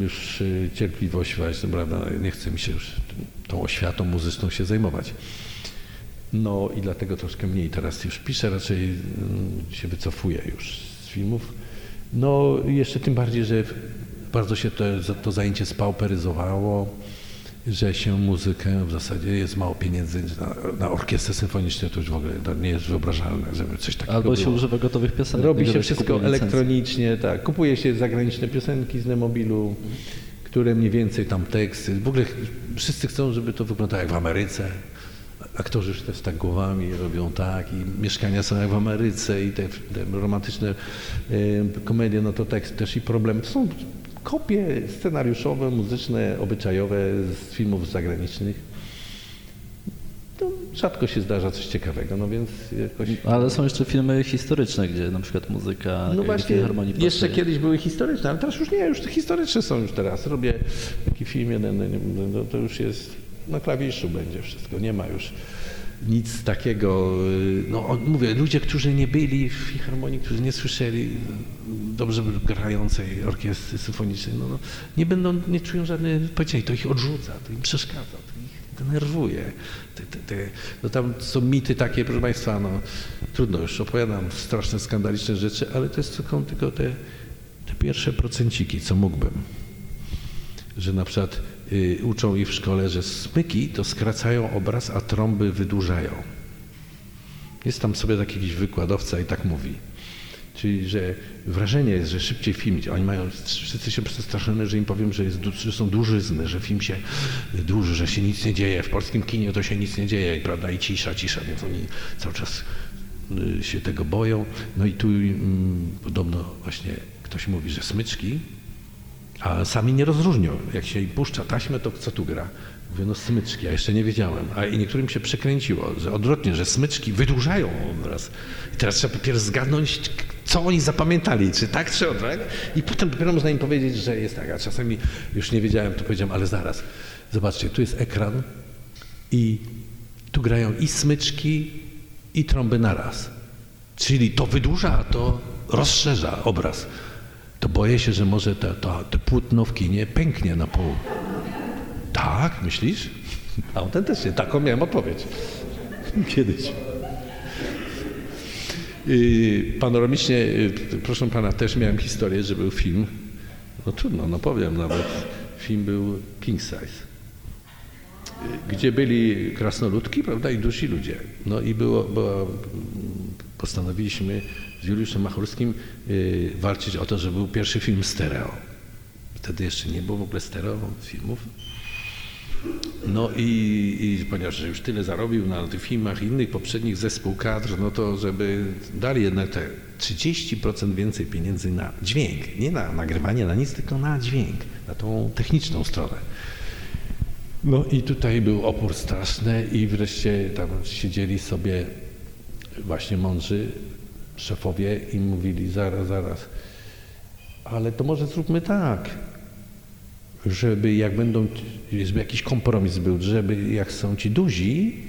już y, cierpliwość właśnie, prawda, nie chce mi się już tą oświatą muzyczną się zajmować. No i dlatego troszkę mniej teraz już piszę, raczej się wycofuję już z filmów. No jeszcze tym bardziej, że bardzo się to, to zajęcie spauperyzowało że się muzykę w zasadzie jest mało pieniędzy na, na orkiestrę symfoniczną, to już w ogóle to nie jest wyobrażalne, żeby coś takiego Albo było. się używa gotowych piosenek. Robi się wszystko elektronicznie, tak. Kupuje się zagraniczne piosenki z Nemobilu, które mniej więcej tam teksty. W ogóle wszyscy chcą, żeby to wyglądało jak w Ameryce. Aktorzy już też tak głowami robią tak i mieszkania są jak w Ameryce i te, te romantyczne y, komedie, no to tak też i problem. Są kopie scenariuszowe, muzyczne, obyczajowe z filmów zagranicznych. To rzadko się zdarza coś ciekawego, no więc jakoś... Ale są jeszcze filmy historyczne, gdzie na przykład muzyka No właśnie, harmonii jeszcze kiedyś były historyczne, ale teraz już nie, już te historyczne są już teraz. Robię taki film jeden, no to już jest na klawiszu będzie wszystko, nie ma już nic takiego, y, no mówię, ludzie, którzy nie byli w filharmonii, którzy nie słyszeli dobrze grającej orkiestry symfonicznej, no, no, nie będą, nie czują żadnej odpowiedzi, to ich odrzuca, to im przeszkadza, to ich denerwuje. Te, te, te, no tam są mity takie, proszę Państwa, no trudno, już opowiadam straszne, skandaliczne rzeczy, ale to jest tylko, tylko te, te pierwsze procenciki, co mógłbym. Że na przykład y, uczą ich w szkole, że smyki to skracają obraz, a trąby wydłużają. Jest tam sobie taki jakiś wykładowca i tak mówi. Czyli, że wrażenie jest, że szybciej film, oni mają, wszyscy się przestraszeni, że im powiem, że, jest, że są dużyzny, że film się duży, że się nic nie dzieje. W polskim kinie to się nic nie dzieje, prawda, i cisza, cisza, więc oni cały czas y, się tego boją. No i tu mm, podobno właśnie ktoś mówi, że smyczki, a sami nie rozróżnią. Jak się puszcza taśmę, to co tu gra? Mówię, no smyczki, ja jeszcze nie wiedziałem. A i niektórym się przekręciło, że odwrotnie, że smyczki wydłużają obraz. I teraz trzeba pierw zgadnąć, Co oni zapamiętali, czy tak, czy odwrotnie. I potem dopiero można im powiedzieć, że jest tak. A czasami już nie wiedziałem, to powiedziałem, ale zaraz. Zobaczcie, tu jest ekran i tu grają i smyczki, i trąby naraz. Czyli to wydłuża, a to rozszerza obraz. To boję się, że może to, to, to płótno w kinie pęknie na pół. Tak, myślisz? Autentycznie, taką miałem odpowiedź. Kiedyś. Yy, panoramicznie, yy, proszę pana, też miałem historię, że był film. No trudno, no powiem nawet. Film był King Size. Yy, gdzie byli krasnoludki, prawda, i dusi ludzie. No i było, było postanowiliśmy z Juliuszem Machurskim yy, walczyć o to, żeby był pierwszy film stereo. Wtedy jeszcze nie było w ogóle stereo filmów. No i, i ponieważ już tyle zarobił na tych filmach innych poprzednich zespół kadr, no to żeby dali jednak te 30% więcej pieniędzy na dźwięk, nie na nagrywanie, na nic, tylko na dźwięk, na tą techniczną stronę. No i tutaj był opór straszny i wreszcie tam siedzieli sobie właśnie mądrzy szefowie i mówili zaraz, zaraz, ale to może zróbmy tak, żeby jak będą, żeby jakiś kompromis był, żeby jak są ci duzi,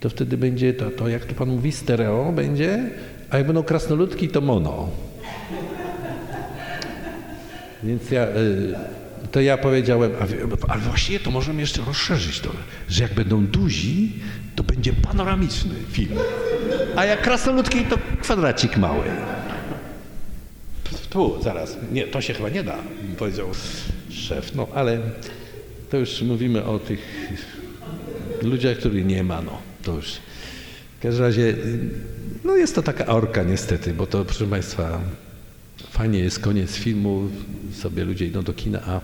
to wtedy będzie to, to jak tu pan mówi, stereo będzie, a jak będą krasnoludki, to mono. Więc ja, to ja powiedziałem, ale właściwie to możemy jeszcze rozszerzyć to, że jak będą duzi, to będzie panoramiczny film, a jak krasnoludki, to kwadracik mały. Tu, zaraz, nie, to się chyba nie da, powiedział szef. No ale to już mówimy o tych ludziach, których nie ma, no to już. W każdym razie, no jest to taka orka niestety, bo to proszę Państwa, fajnie jest koniec filmu, sobie ludzie idą do kina, a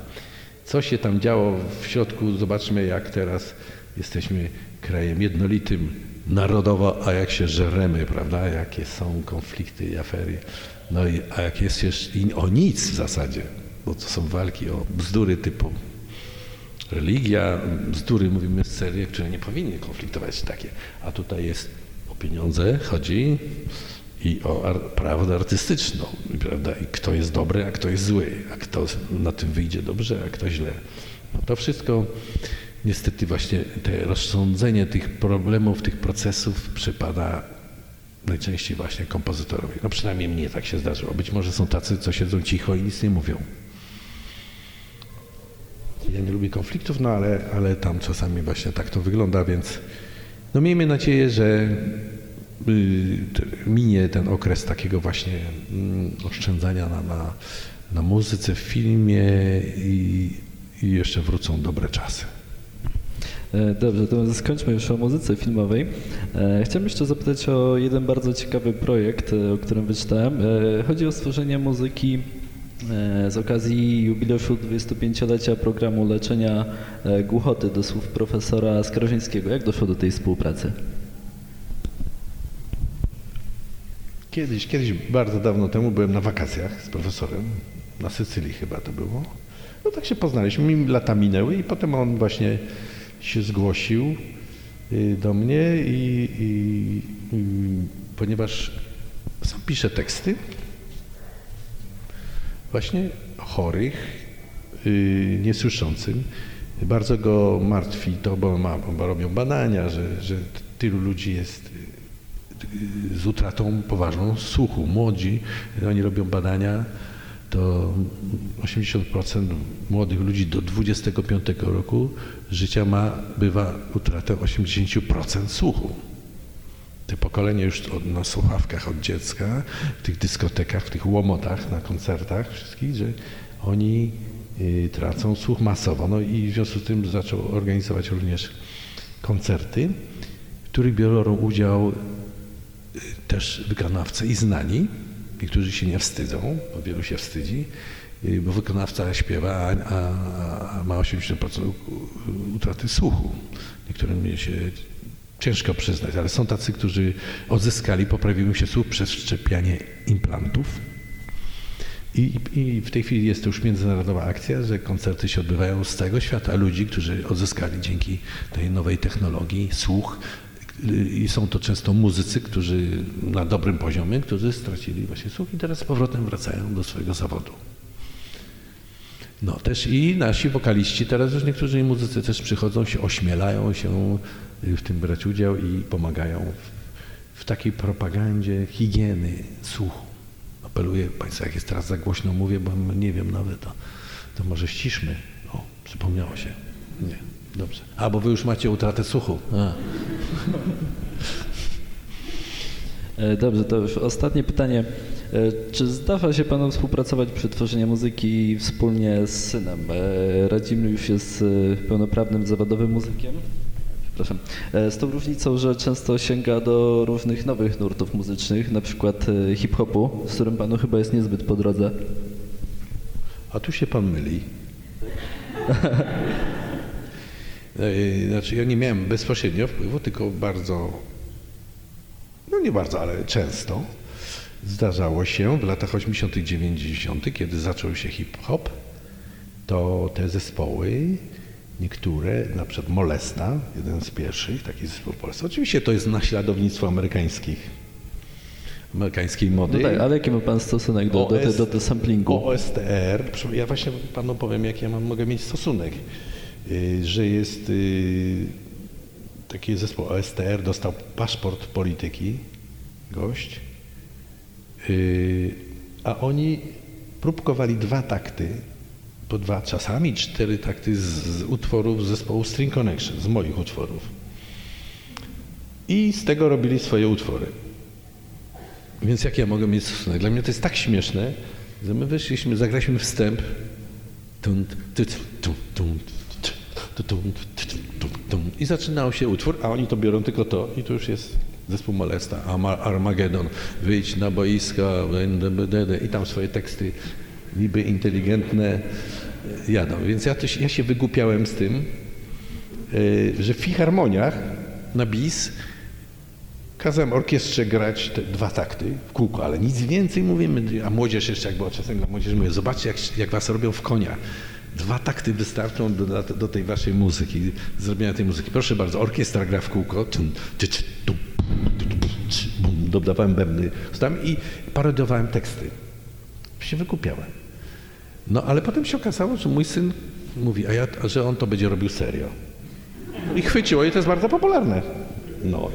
co się tam działo w środku, zobaczmy jak teraz jesteśmy krajem jednolitym narodowo, a jak się żeremy, prawda, jakie są konflikty i afery. No i a jak jest jeszcze o nic w zasadzie, bo to są walki o bzdury typu religia, bzdury, mówimy serie, które nie powinny konfliktować takie. A tutaj jest o pieniądze, chodzi i o ar prawdę artystyczną, prawda? I kto jest dobry, a kto jest zły, a kto na tym wyjdzie dobrze, a kto źle. No to wszystko niestety właśnie te rozsądzenie tych problemów, tych procesów przypada najczęściej właśnie kompozytorowi. No przynajmniej mnie tak się zdarzyło. Być może są tacy, co siedzą cicho i nic nie mówią. Ja nie lubię konfliktów, no ale, ale tam czasami właśnie tak to wygląda, więc no miejmy nadzieję, że y, minie ten okres takiego właśnie mm, oszczędzania na, na, na muzyce, w filmie i, i jeszcze wrócą dobre czasy. E, dobrze, to skończmy już o muzyce filmowej. E, chciałbym jeszcze zapytać o jeden bardzo ciekawy projekt, e, o którym wyczytałem. Chodzi o stworzenie muzyki z okazji jubileuszu 25-lecia programu leczenia głuchoty do słów profesora Skarżyńskiego. Jak doszło do tej współpracy? Kiedyś, kiedyś bardzo dawno temu byłem na wakacjach z profesorem, na Sycylii chyba to było. No tak się poznaliśmy, lata minęły i potem on właśnie się zgłosił y, do mnie i, i, i ponieważ sam piszę teksty właśnie chorych, yy, niesłyszącym, bardzo go martwi to, bo, ma, bo robią badania, że, że tylu ludzi jest y, z utratą poważną słuchu. Młodzi, oni robią badania, to 80% młodych ludzi do 25 roku życia ma, bywa utratę 80% słuchu. Te pokolenie już na słuchawkach od dziecka, w tych dyskotekach, w tych łomotach, na koncertach wszystkich, że oni y, tracą słuch masowo. No i w związku z tym zaczął organizować również koncerty, w których biorą udział y, też wykonawcy i znani, Niektórzy się nie wstydzą, bo wielu się wstydzi, y, bo wykonawca śpiewa, a, a, ma 80% utraty słuchu. Niektórym się ciężko przyznać, ale są tacy, którzy odzyskali, poprawił się słuch przez wszczepianie implantów. I, I, w tej chwili jest to już międzynarodowa akcja, że koncerty się odbywają z całego świata. Ludzi, którzy odzyskali dzięki tej nowej technologii słuch, I są to często muzycy, którzy na dobrym poziomie, którzy stracili właśnie słuch i teraz z powrotem wracają do swojego zawodu. No też i nasi wokaliści, teraz już niektórzy muzycy też przychodzą się, ośmielają się w tym brać udział i pomagają w, w takiej propagandzie higieny słuchu. Apeluję Państwa, jak jest teraz za głośno mówię, bo nie wiem nawet, to, to może ściszmy. O, przypomniało się. Nie, dobrze. A, bo Wy już macie utratę słuchu. A. E, dobrze, to już ostatnie pytanie. E, czy zdarza się Panu współpracować przy tworzeniu muzyki wspólnie z synem? E, Radzimy już jest pełnoprawnym, zawodowym muzykiem. Przepraszam. Z tą różnicą, że często sięga do różnych nowych nurtów muzycznych, na przykład hip-hopu, z którym Panu chyba jest niezbyt po drodze. A tu się Pan myli. Znaczy ja nie miałem bezpośrednio wpływu, tylko bardzo, no nie bardzo, ale często zdarzało się w latach 80., 90., kiedy zaczął się hip-hop, to te zespoły, niektóre, na przykład Molesta, jeden z pierwszych, taki zespół w Polsce. Oczywiście to jest naśladownictwo amerykańskich, amerykańskiej mody. No tak, ale jaki ma Pan stosunek do, OS, do, do, do samplingu? OSTR, ja właśnie Panu powiem, jaki ja mam, mogę mieć stosunek, że jest y, taki zespół OSTR, dostał paszport polityki, gość, Yy, a oni próbkowali dwa takty, po dwa, czasami cztery takty z, z utworów zespołu String Connection, z moich utworów. I z tego robili swoje utwory. Więc jak ja mogę mieć stosunek? Dla mnie to jest tak śmieszne, że my wyszliśmy, zagraliśmy wstęp i zaczynał się utwór, a oni to biorą tylko to. I to już jest zespół Molesta, Armagedon, wyjdź na boiska i tam swoje teksty niby inteligentne jadą. Więc ja, też, ja się wygłupiałem z tym, e, że w filharmoniach na bis kazałem orkiestrze grać dwa takty w kółko, ale nic więcej mówimy, a młodzież jeszcze jak było czasem dla młodzieży mówię, zobaczcie jak, jak was robią w konia. Dwa takty wystarczą do, do tej waszej muzyki, zrobienia tej muzyki. Proszę bardzo, orkiestra gra w kółko. Dodawałem bębny i parodiowałem teksty. Się wykupiałem. No ale potem się okazało, że mój syn mówi, a ja, że on to będzie robił serio. I chwyciło i to jest bardzo popularne. No.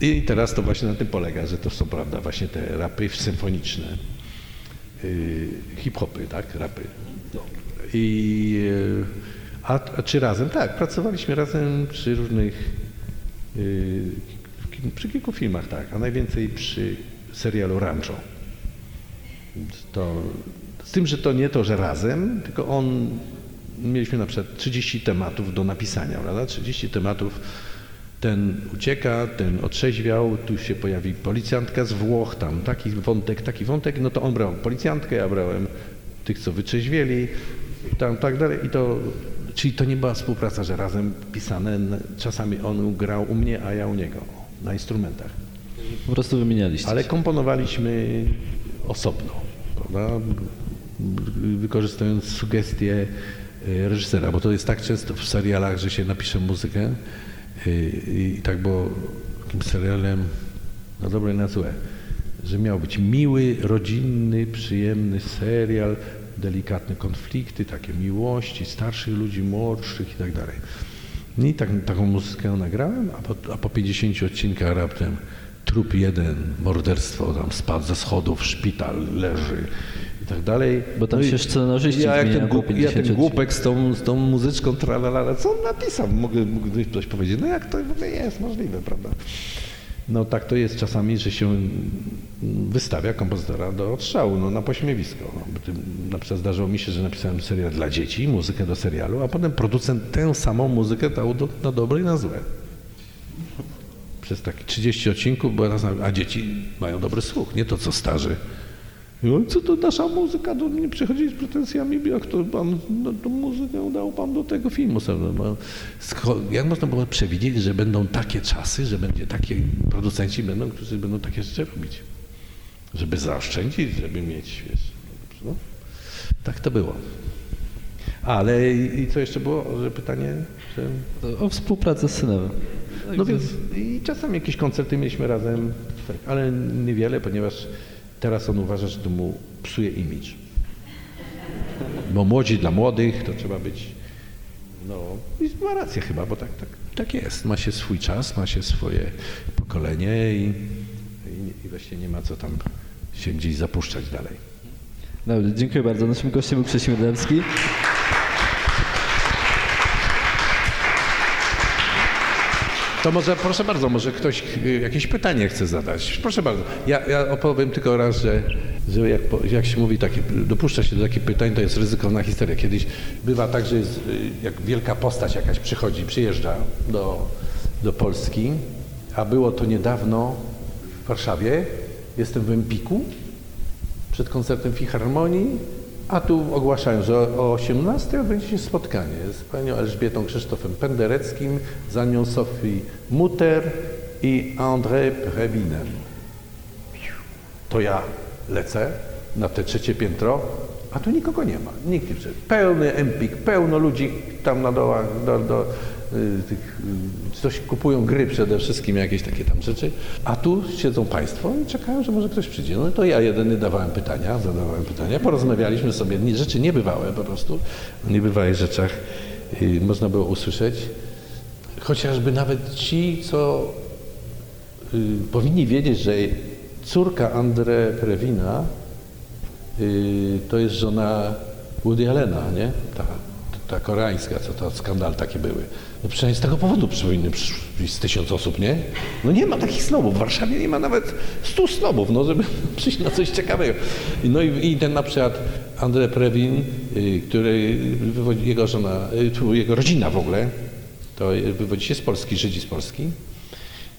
I teraz to właśnie na tym polega, że to są, prawda, właśnie te rapy symfoniczne, yy, hip-hopy, tak, rapy. I, yy, a, a, czy razem? Tak, pracowaliśmy razem przy różnych yy, przy kilku filmach tak, a najwięcej przy serialu Rancho. To, z tym, że to nie to, że razem, tylko on, mieliśmy na przykład 30 tematów do napisania, prawda? 30 tematów, ten ucieka, ten otrzeźwiał, tu się pojawi policjantka z Włoch, tam taki wątek, taki wątek, no to on brał policjantkę, ja brałem tych, co wytrzeźwieli, tam tak dalej i to, czyli to nie była współpraca, że razem pisane, czasami on grał u mnie, a ja u niego na instrumentach. Po prostu wymienialiście. Ale komponowaliśmy osobno, prawda? wykorzystując sugestie e, reżysera, bo to jest tak często w serialach, że się napisze muzykę e, i tak było takim serialem na dobre i na złe, że miał być miły, rodzinny, przyjemny serial, delikatne konflikty, takie miłości starszych ludzi, młodszych i tak dalej. I tak, taką muzykę nagrałem, a po, a po 50 odcinkach raptem trup jeden, morderstwo, tam spadł ze schodów, szpital, leży i tak dalej. Bo tam no się scenarzyści ja, jak ten, głup, ja ten głupek z tą, z tą muzyczką tralala, co on napisał? Mogę, mógł ktoś powiedzieć, no jak to w ogóle jest możliwe, prawda? No tak to jest czasami, że się wystawia kompozytora do odstrzału, no, na pośmiewisko. No, na przykład zdarzyło mi się, że napisałem serial dla dzieci, muzykę do serialu, a potem producent tę samą muzykę dał do, na dobre i na złe. Przez takie 30 odcinków, bo a dzieci mają dobry słuch, nie to co starzy. No co to nasza muzyka, do mnie przychodzi z pretensjami, jak to pan no, tą muzykę dał pan do tego filmu. No, jak można było przewidzieć, że będą takie czasy, że będzie takie producenci będą, którzy będą takie rzeczy robić? Żeby zaoszczędzić, żeby mieć, wiesz, no, tak to było. Ale i, co jeszcze było, że pytanie? Że... O współpracę z synem. No więc i czasami jakieś koncerty mieliśmy razem, ale niewiele, ponieważ teraz on uważa, że to mu psuje imidż. Bo młodzi dla młodych to trzeba być, no i ma rację chyba, bo tak, tak, tak jest. Ma się swój czas, ma się swoje pokolenie i, i, i właśnie nie ma co tam się gdzieś zapuszczać dalej. Dobrze, dziękuję bardzo. Naszym gościem był Mydlewski. To może, proszę bardzo, może ktoś y, jakieś pytanie chce zadać. Proszę bardzo. Ja, ja opowiem tylko raz, że, że jak, jak się mówi, takie, dopuszcza się do takich pytań, to jest ryzykowna historia. Kiedyś bywa tak, że jest, y, jak wielka postać jakaś przychodzi, przyjeżdża do, do Polski, a było to niedawno w Warszawie. Jestem w Empiku przed koncertem Filharmonii, a tu ogłaszają, że o 18 odbędzie się spotkanie z panią Elżbietą Krzysztofem Pendereckim, z Anią Sofii Mutter i André Prewinem. To ja lecę na te trzecie piętro, a tu nikogo nie ma. Nikt nie przyszedł. Pełny empik, pełno ludzi tam na dołach, do, do, tych, y, coś kupują gry przede wszystkim, jakieś takie tam rzeczy, a tu siedzą państwo i czekają, że może ktoś przyjdzie. No to ja jedyny dawałem pytania, zadawałem pytania, porozmawialiśmy sobie, rzeczy niebywałe po prostu, o niebywałych rzeczach y, można było usłyszeć. Chociażby nawet ci, co y, powinni wiedzieć, że córka André Prewina y, to jest żona Woody Allena, nie? Ta, ta koreańska, co to skandal takie były. No przynajmniej z tego powodu powinny przyjść tysiąc osób, nie? No nie ma takich snobów. W Warszawie nie ma nawet stu snobów, no żeby przyjść na coś ciekawego. No i, i ten na przykład André Prewin, y, który wywodzi, jego żona, y, jego rodzina w ogóle, to wywodzi się z Polski, Żydzi z Polski.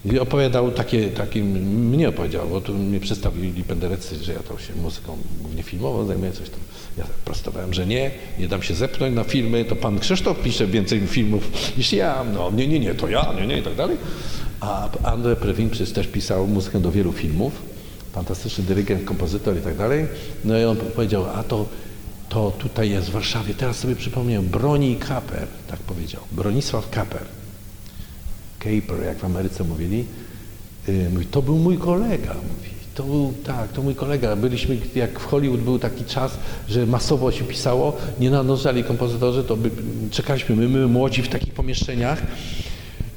I opowiadał takie, takie, mnie opowiedział, bo tu mnie przedstawili penderecy, że ja to się muzyką głównie filmową zajmuję, coś tam. Ja tak prostowałem, że nie, nie dam się zepchnąć na filmy, to pan Krzysztof pisze więcej filmów niż ja, no nie, nie, nie, to ja, nie, nie i tak dalej. A Andrzej Prewin przecież też pisał muzykę do wielu filmów, fantastyczny dyrygent, kompozytor i tak dalej. No i on powiedział, a to, to tutaj jest w Warszawie, teraz sobie przypomniałem, Broni Kaper, tak powiedział, Bronisław Kaper. Caper, jak w Ameryce mówili, yy, mówi, to był mój kolega, mówi. To był, tak, to mój kolega. Byliśmy, jak w Hollywood był taki czas, że masowo się pisało, nie nadążali kompozytorzy, to by, czekaliśmy, my, my młodzi w takich pomieszczeniach,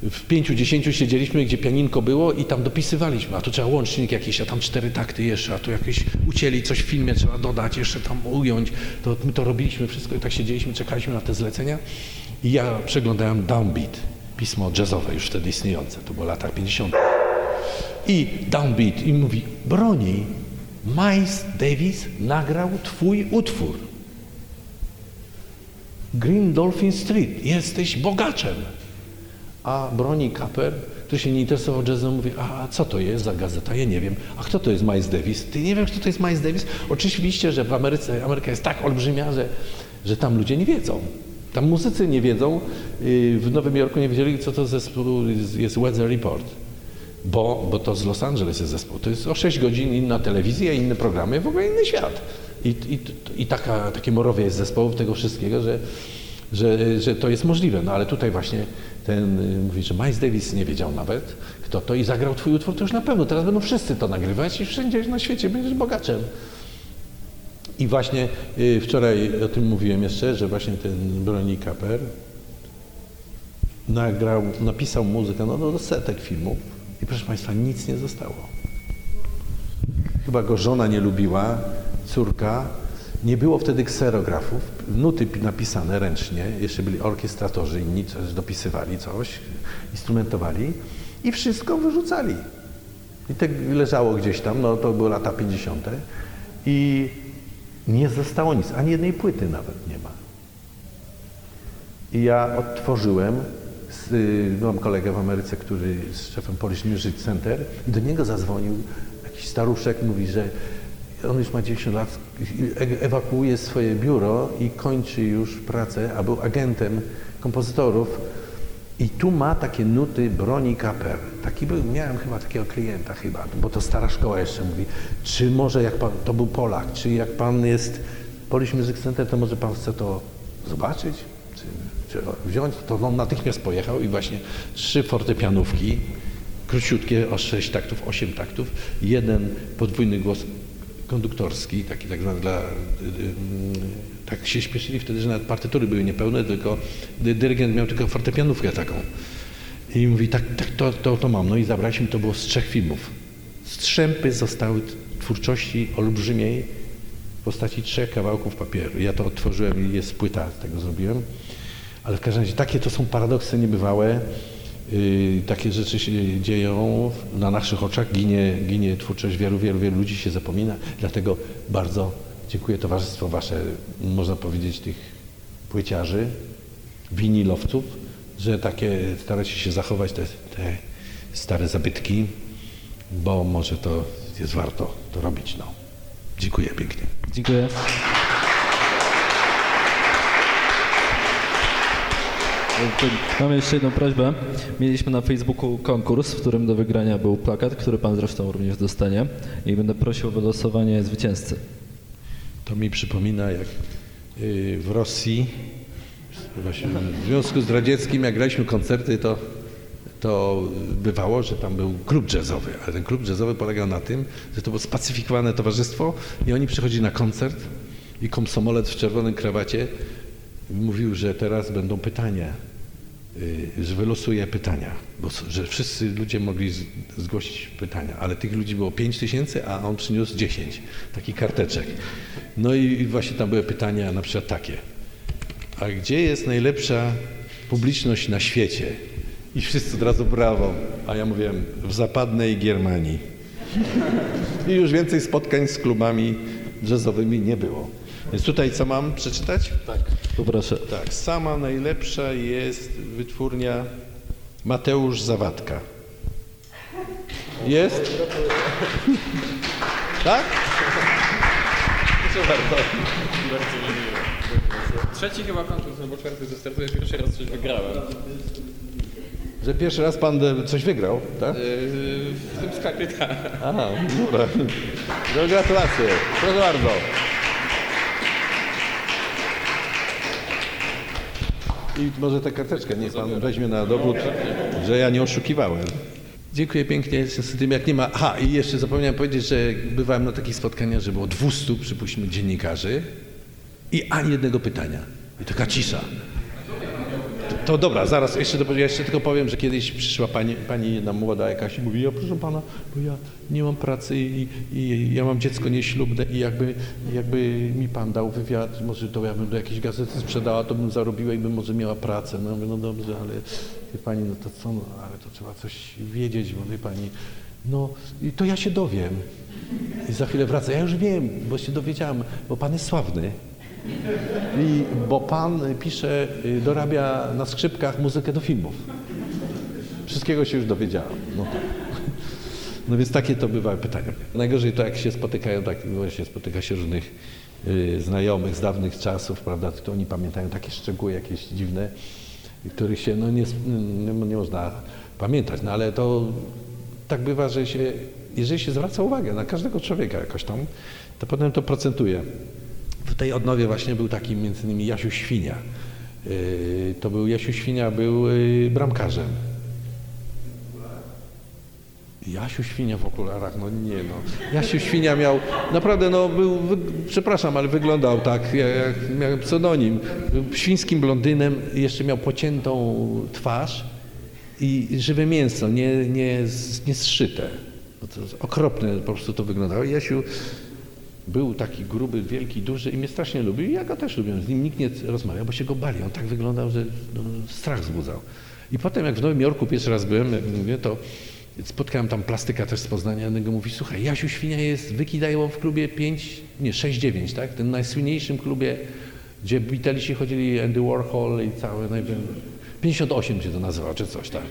w pięciu, dziesięciu siedzieliśmy, gdzie pianinko było i tam dopisywaliśmy, a tu trzeba łącznik jakiś, a tam cztery takty jeszcze, a tu jakieś ucięli coś w filmie, trzeba dodać, jeszcze tam ująć. To my to robiliśmy wszystko i tak siedzieliśmy, czekaliśmy na te zlecenia i ja przeglądałem Downbeat, pismo jazzowe już wtedy istniejące, to było lata 50. I Downbeat i mówi, broni, Miles Davis nagrał twój utwór. Green Dolphin Street, jesteś bogaczem. A Broni Kaper, który się nie interesował jazzem, mówi, a co to jest za gazeta? Ja nie wiem. A kto to jest Miles Davis? Ty nie wiesz, kto to jest Miles Davis? Oczywiście, że w Ameryce, Ameryka jest tak olbrzymia, że, że tam ludzie nie wiedzą. Tam muzycy nie wiedzą. Yy, W Nowym Jorku nie wiedzieli, co to zespół jest- jest Weather Report. Bo, bo to z Los Angeles jest zespół. To jest o 6 godzin inna telewizja, inne programy, w ogóle inny świat. I, i, i taka, takie morowie jest zespołów tego wszystkiego, że, że, że to jest możliwe. No ale tutaj właśnie ten y, mówi, że Miles Davis nie wiedział nawet, kto to i zagrał twój utwór, to już na pewno. Teraz będą wszyscy to nagrywać i wszędzie na świecie będziesz bogaczem. I właśnie y, wczoraj o tym mówiłem jeszcze, że właśnie ten Broni Kaper nagrał, napisał muzykę no, do setek filmów i proszę Państwa, nic nie zostało. Chyba go żona nie lubiła, córka. Nie było wtedy kserografów, nuty pi- napisane ręcznie, jeszcze byli orkiestratorzy, inni coś dopisywali coś, instrumentowali i wszystko wyrzucali. I tak leżało gdzieś tam, no to były lata 50. i nie zostało nic, ani jednej płyty nawet nie ma. I ja odtworzyłem, z, y, mam kolegę w Ameryce, który jest szefem Polish Music Center i do niego zadzwonił jakiś staruszek, mówi, że on już ma 90 lat, e- ewakuuje swoje biuro i kończy już pracę, a był agentem kompozytorów i tu ma takie nuty Broni Kaper. Taki był, miałem chyba takiego klienta chyba, bo to stara szkoła jeszcze mówi, czy może jak pan, to był Polak, czy jak pan jest Polish Music Center, to może pan chce to zobaczyć? czy, czy wziąć, to on natychmiast pojechał i właśnie trzy fortepianówki, króciutkie, o sześć taktów, osiem taktów, jeden podwójny głos konduktorski, taki tak zwany dla... y, y, Tak się śpieszyli wtedy, że nawet partytury były niepełne, tylko dy- dyrygent miał tylko fortepianówkę taką. I mówi, tak, tak to, to, to mam. No i zabraliśmy, to było z trzech filmów. Strzępy zostały twórczości olbrzymiej w postaci trzech kawałków papieru. Ja to otworzyłem i jest płyta, z tego zrobiłem. Ale w każdym razie takie to są paradoksy niebywałe. Yy, takie rzeczy się dzieją na naszych oczach, ginie, ginie twórczość wielu, wielu, wielu ludzi się zapomina. Dlatego bardzo dziękuję towarzystwo wasze, można powiedzieć, tych płyciarzy, winilowców, że takie staracie się zachować te, te stare zabytki, bo może to jest warto to robić. No. Dziękuję pięknie. Dziękuję. Mam jeszcze jedną prośbę. Mieliśmy na Facebooku konkurs, w którym do wygrania był plakat, który pan zresztą również dostanie i będę prosił o wylosowanie zwycięzcy. To mi przypomina, jak y, w Rosji, właśnie w Związku z Radzieckim, jak graliśmy koncerty, to, to bywało, że tam był klub jazzowy, ale ten klub jazzowy polegał na tym, że to było spacyfikowane towarzystwo i oni przychodzili na koncert i komsomolet w czerwonym krawacie mówił, że teraz będą pytania, że wylosuje pytania, bo że wszyscy ludzie mogli zgłosić pytania, ale tych ludzi było 5 tysięcy, a on przyniósł 10 takich karteczek. No i właśnie tam były pytania na przykład takie. A gdzie jest najlepsza publiczność na świecie? I wszyscy od razu brawo. A ja mówiłem, w zapadnej Germanii. I już więcej spotkań z klubami jazzowymi nie było. Więc tutaj co mam przeczytać? Tak. Poproszę. Tak, sama najlepsza jest wytwórnia Mateusz Zawadka. Jest? Tak? Proszę bardzo. Bardzo mi miło. Trzeci chyba konkurs, albo czwarty, że startuję pierwszy raz coś wygrałem. Że pierwszy raz pan e, coś wygrał, tak? Yy, w tym sklepie tak. Aha, dobra. No, gratulacje. Proszę bardzo. I może tę karteczkę niech pan weźmie na dowód, że ja nie oszukiwałem. Dziękuję pięknie. Z tym jak nie ma. Aha, i jeszcze zapomniałem powiedzieć, że bywałem na takich spotkaniach, że było 200, przypuśćmy, dziennikarzy i ani jednego pytania. I taka cisza. To, dobra, zaraz jeszcze, do- jeszcze tylko powiem, że kiedyś przyszła pani, pani jedna młoda jakaś i mówi, ja proszę pana, bo ja nie mam pracy i, i ja mam dziecko nieślubne i jakby, jakby mi pan dał wywiad, może to ja bym do jakiejś gazety sprzedała, to bym zarobiła i bym może miała pracę. No ja mówię, no dobrze, ale wie pani, no to co, no, ale to trzeba coś wiedzieć, bo wie pani, no i to ja się dowiem. I za chwilę wraca, ja już wiem, bo się dowiedziałam, bo pan jest sławny. I, bo pan pisze, y, dorabia na skrzypkach muzykę do filmów. Wszystkiego się już dowiedziałam. No, tak. no więc takie to bywały pytania. Najgorzej to jak się spotykają, tak właśnie spotyka się różnych y, znajomych z dawnych czasów, prawda, to oni pamiętają takie szczegóły jakieś dziwne, których się no, nie, nie, nie można pamiętać, no ale to tak bywa, że się, jeżeli się zwraca uwagę na każdego człowieka jakoś tam, to potem to procentuje. W tej odnowie właśnie był taki między innymi Jasiu Świnia. Yy, To był Jasiu Świnia, był yy, bramkarzem. Jasiu Świnia w okularach, no nie no. Jasiu Świnia miał, naprawdę no był, przepraszam, ale wyglądał tak, jak, miał pseudonim. Był świńskim blondynem, jeszcze miał pociętą twarz i żywe mięso, nie, nie, nie zszyte. No okropne po prostu to wyglądało. Jasiu był taki gruby, wielki, duży i mnie strasznie lubił i ja go też lubiłem. Z nim nikt nie rozmawiał, bo się go bali. On tak wyglądał, że no, strach wzbudzał. I potem jak w Nowym Jorku pierwszy raz byłem, jak mówię, to spotkałem tam plastyka też z Poznania, on go mówi, słuchaj, Jasiu Świnia jest, wykidają w klubie 5, nie 6-9, tak? Tym najsłynniejszym klubie, gdzie Beatlesi chodzili, Andy Warhol i całe, najwię- 58 się to nazywa, czy coś, tak?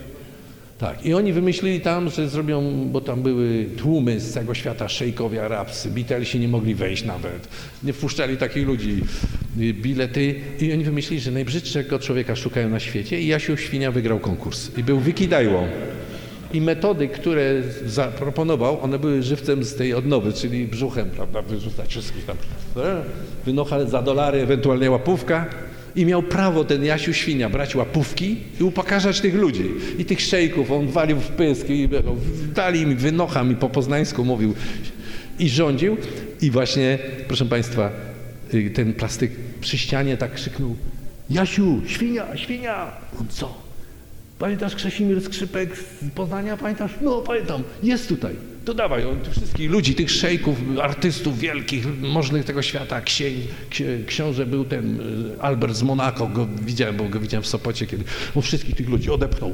Tak, i oni wymyślili tam, że zrobią, bo tam były tłumy z całego świata, szejkowie arabscy, Beatlesi nie mogli wejść nawet, nie wpuszczali takich ludzi, y, bilety i oni wymyślili, że najbrzydszego człowieka szukają na świecie i Jasiu Świnia wygrał konkurs i był wikidajłą. I metody, które zaproponował, one były żywcem z tej odnowy, czyli brzuchem, prawda, wyrzucać wszystkich tam. e, Wynocha za dolary, ewentualnie łapówka I miał prawo ten Jasiu Świnia brać łapówki i upokarzać tych ludzi. I tych szejków, on walił w pysk i dali mi, wynocha mi po poznańsku mówił i rządził. I właśnie, proszę Państwa, y, ten plastyk przy ścianie tak krzyknął Jasiu, świnia, świnia! On co? Pamiętasz Krzesimir Skrzypek z Poznania? Pamiętasz? No pamiętam, jest tutaj. To dawaj, on tych wszystkich ludzi, tych szejków, artystów wielkich, możnych tego świata, księ, książę był ten y, Albert z Monako, go widziałem, bo go widziałem w Sopocie kiedy on wszystkich tych ludzi odepchnął.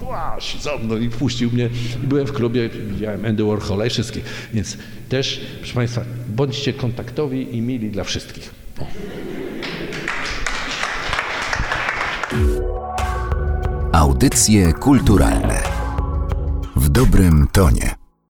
Właśnie, za mną i wpuścił mnie. I byłem w klubie, widziałem Andy Warhola i wszystkich. Więc też, proszę Państwa, bądźcie kontaktowi i mili dla wszystkich. Audycje kulturalne dobrym tonie.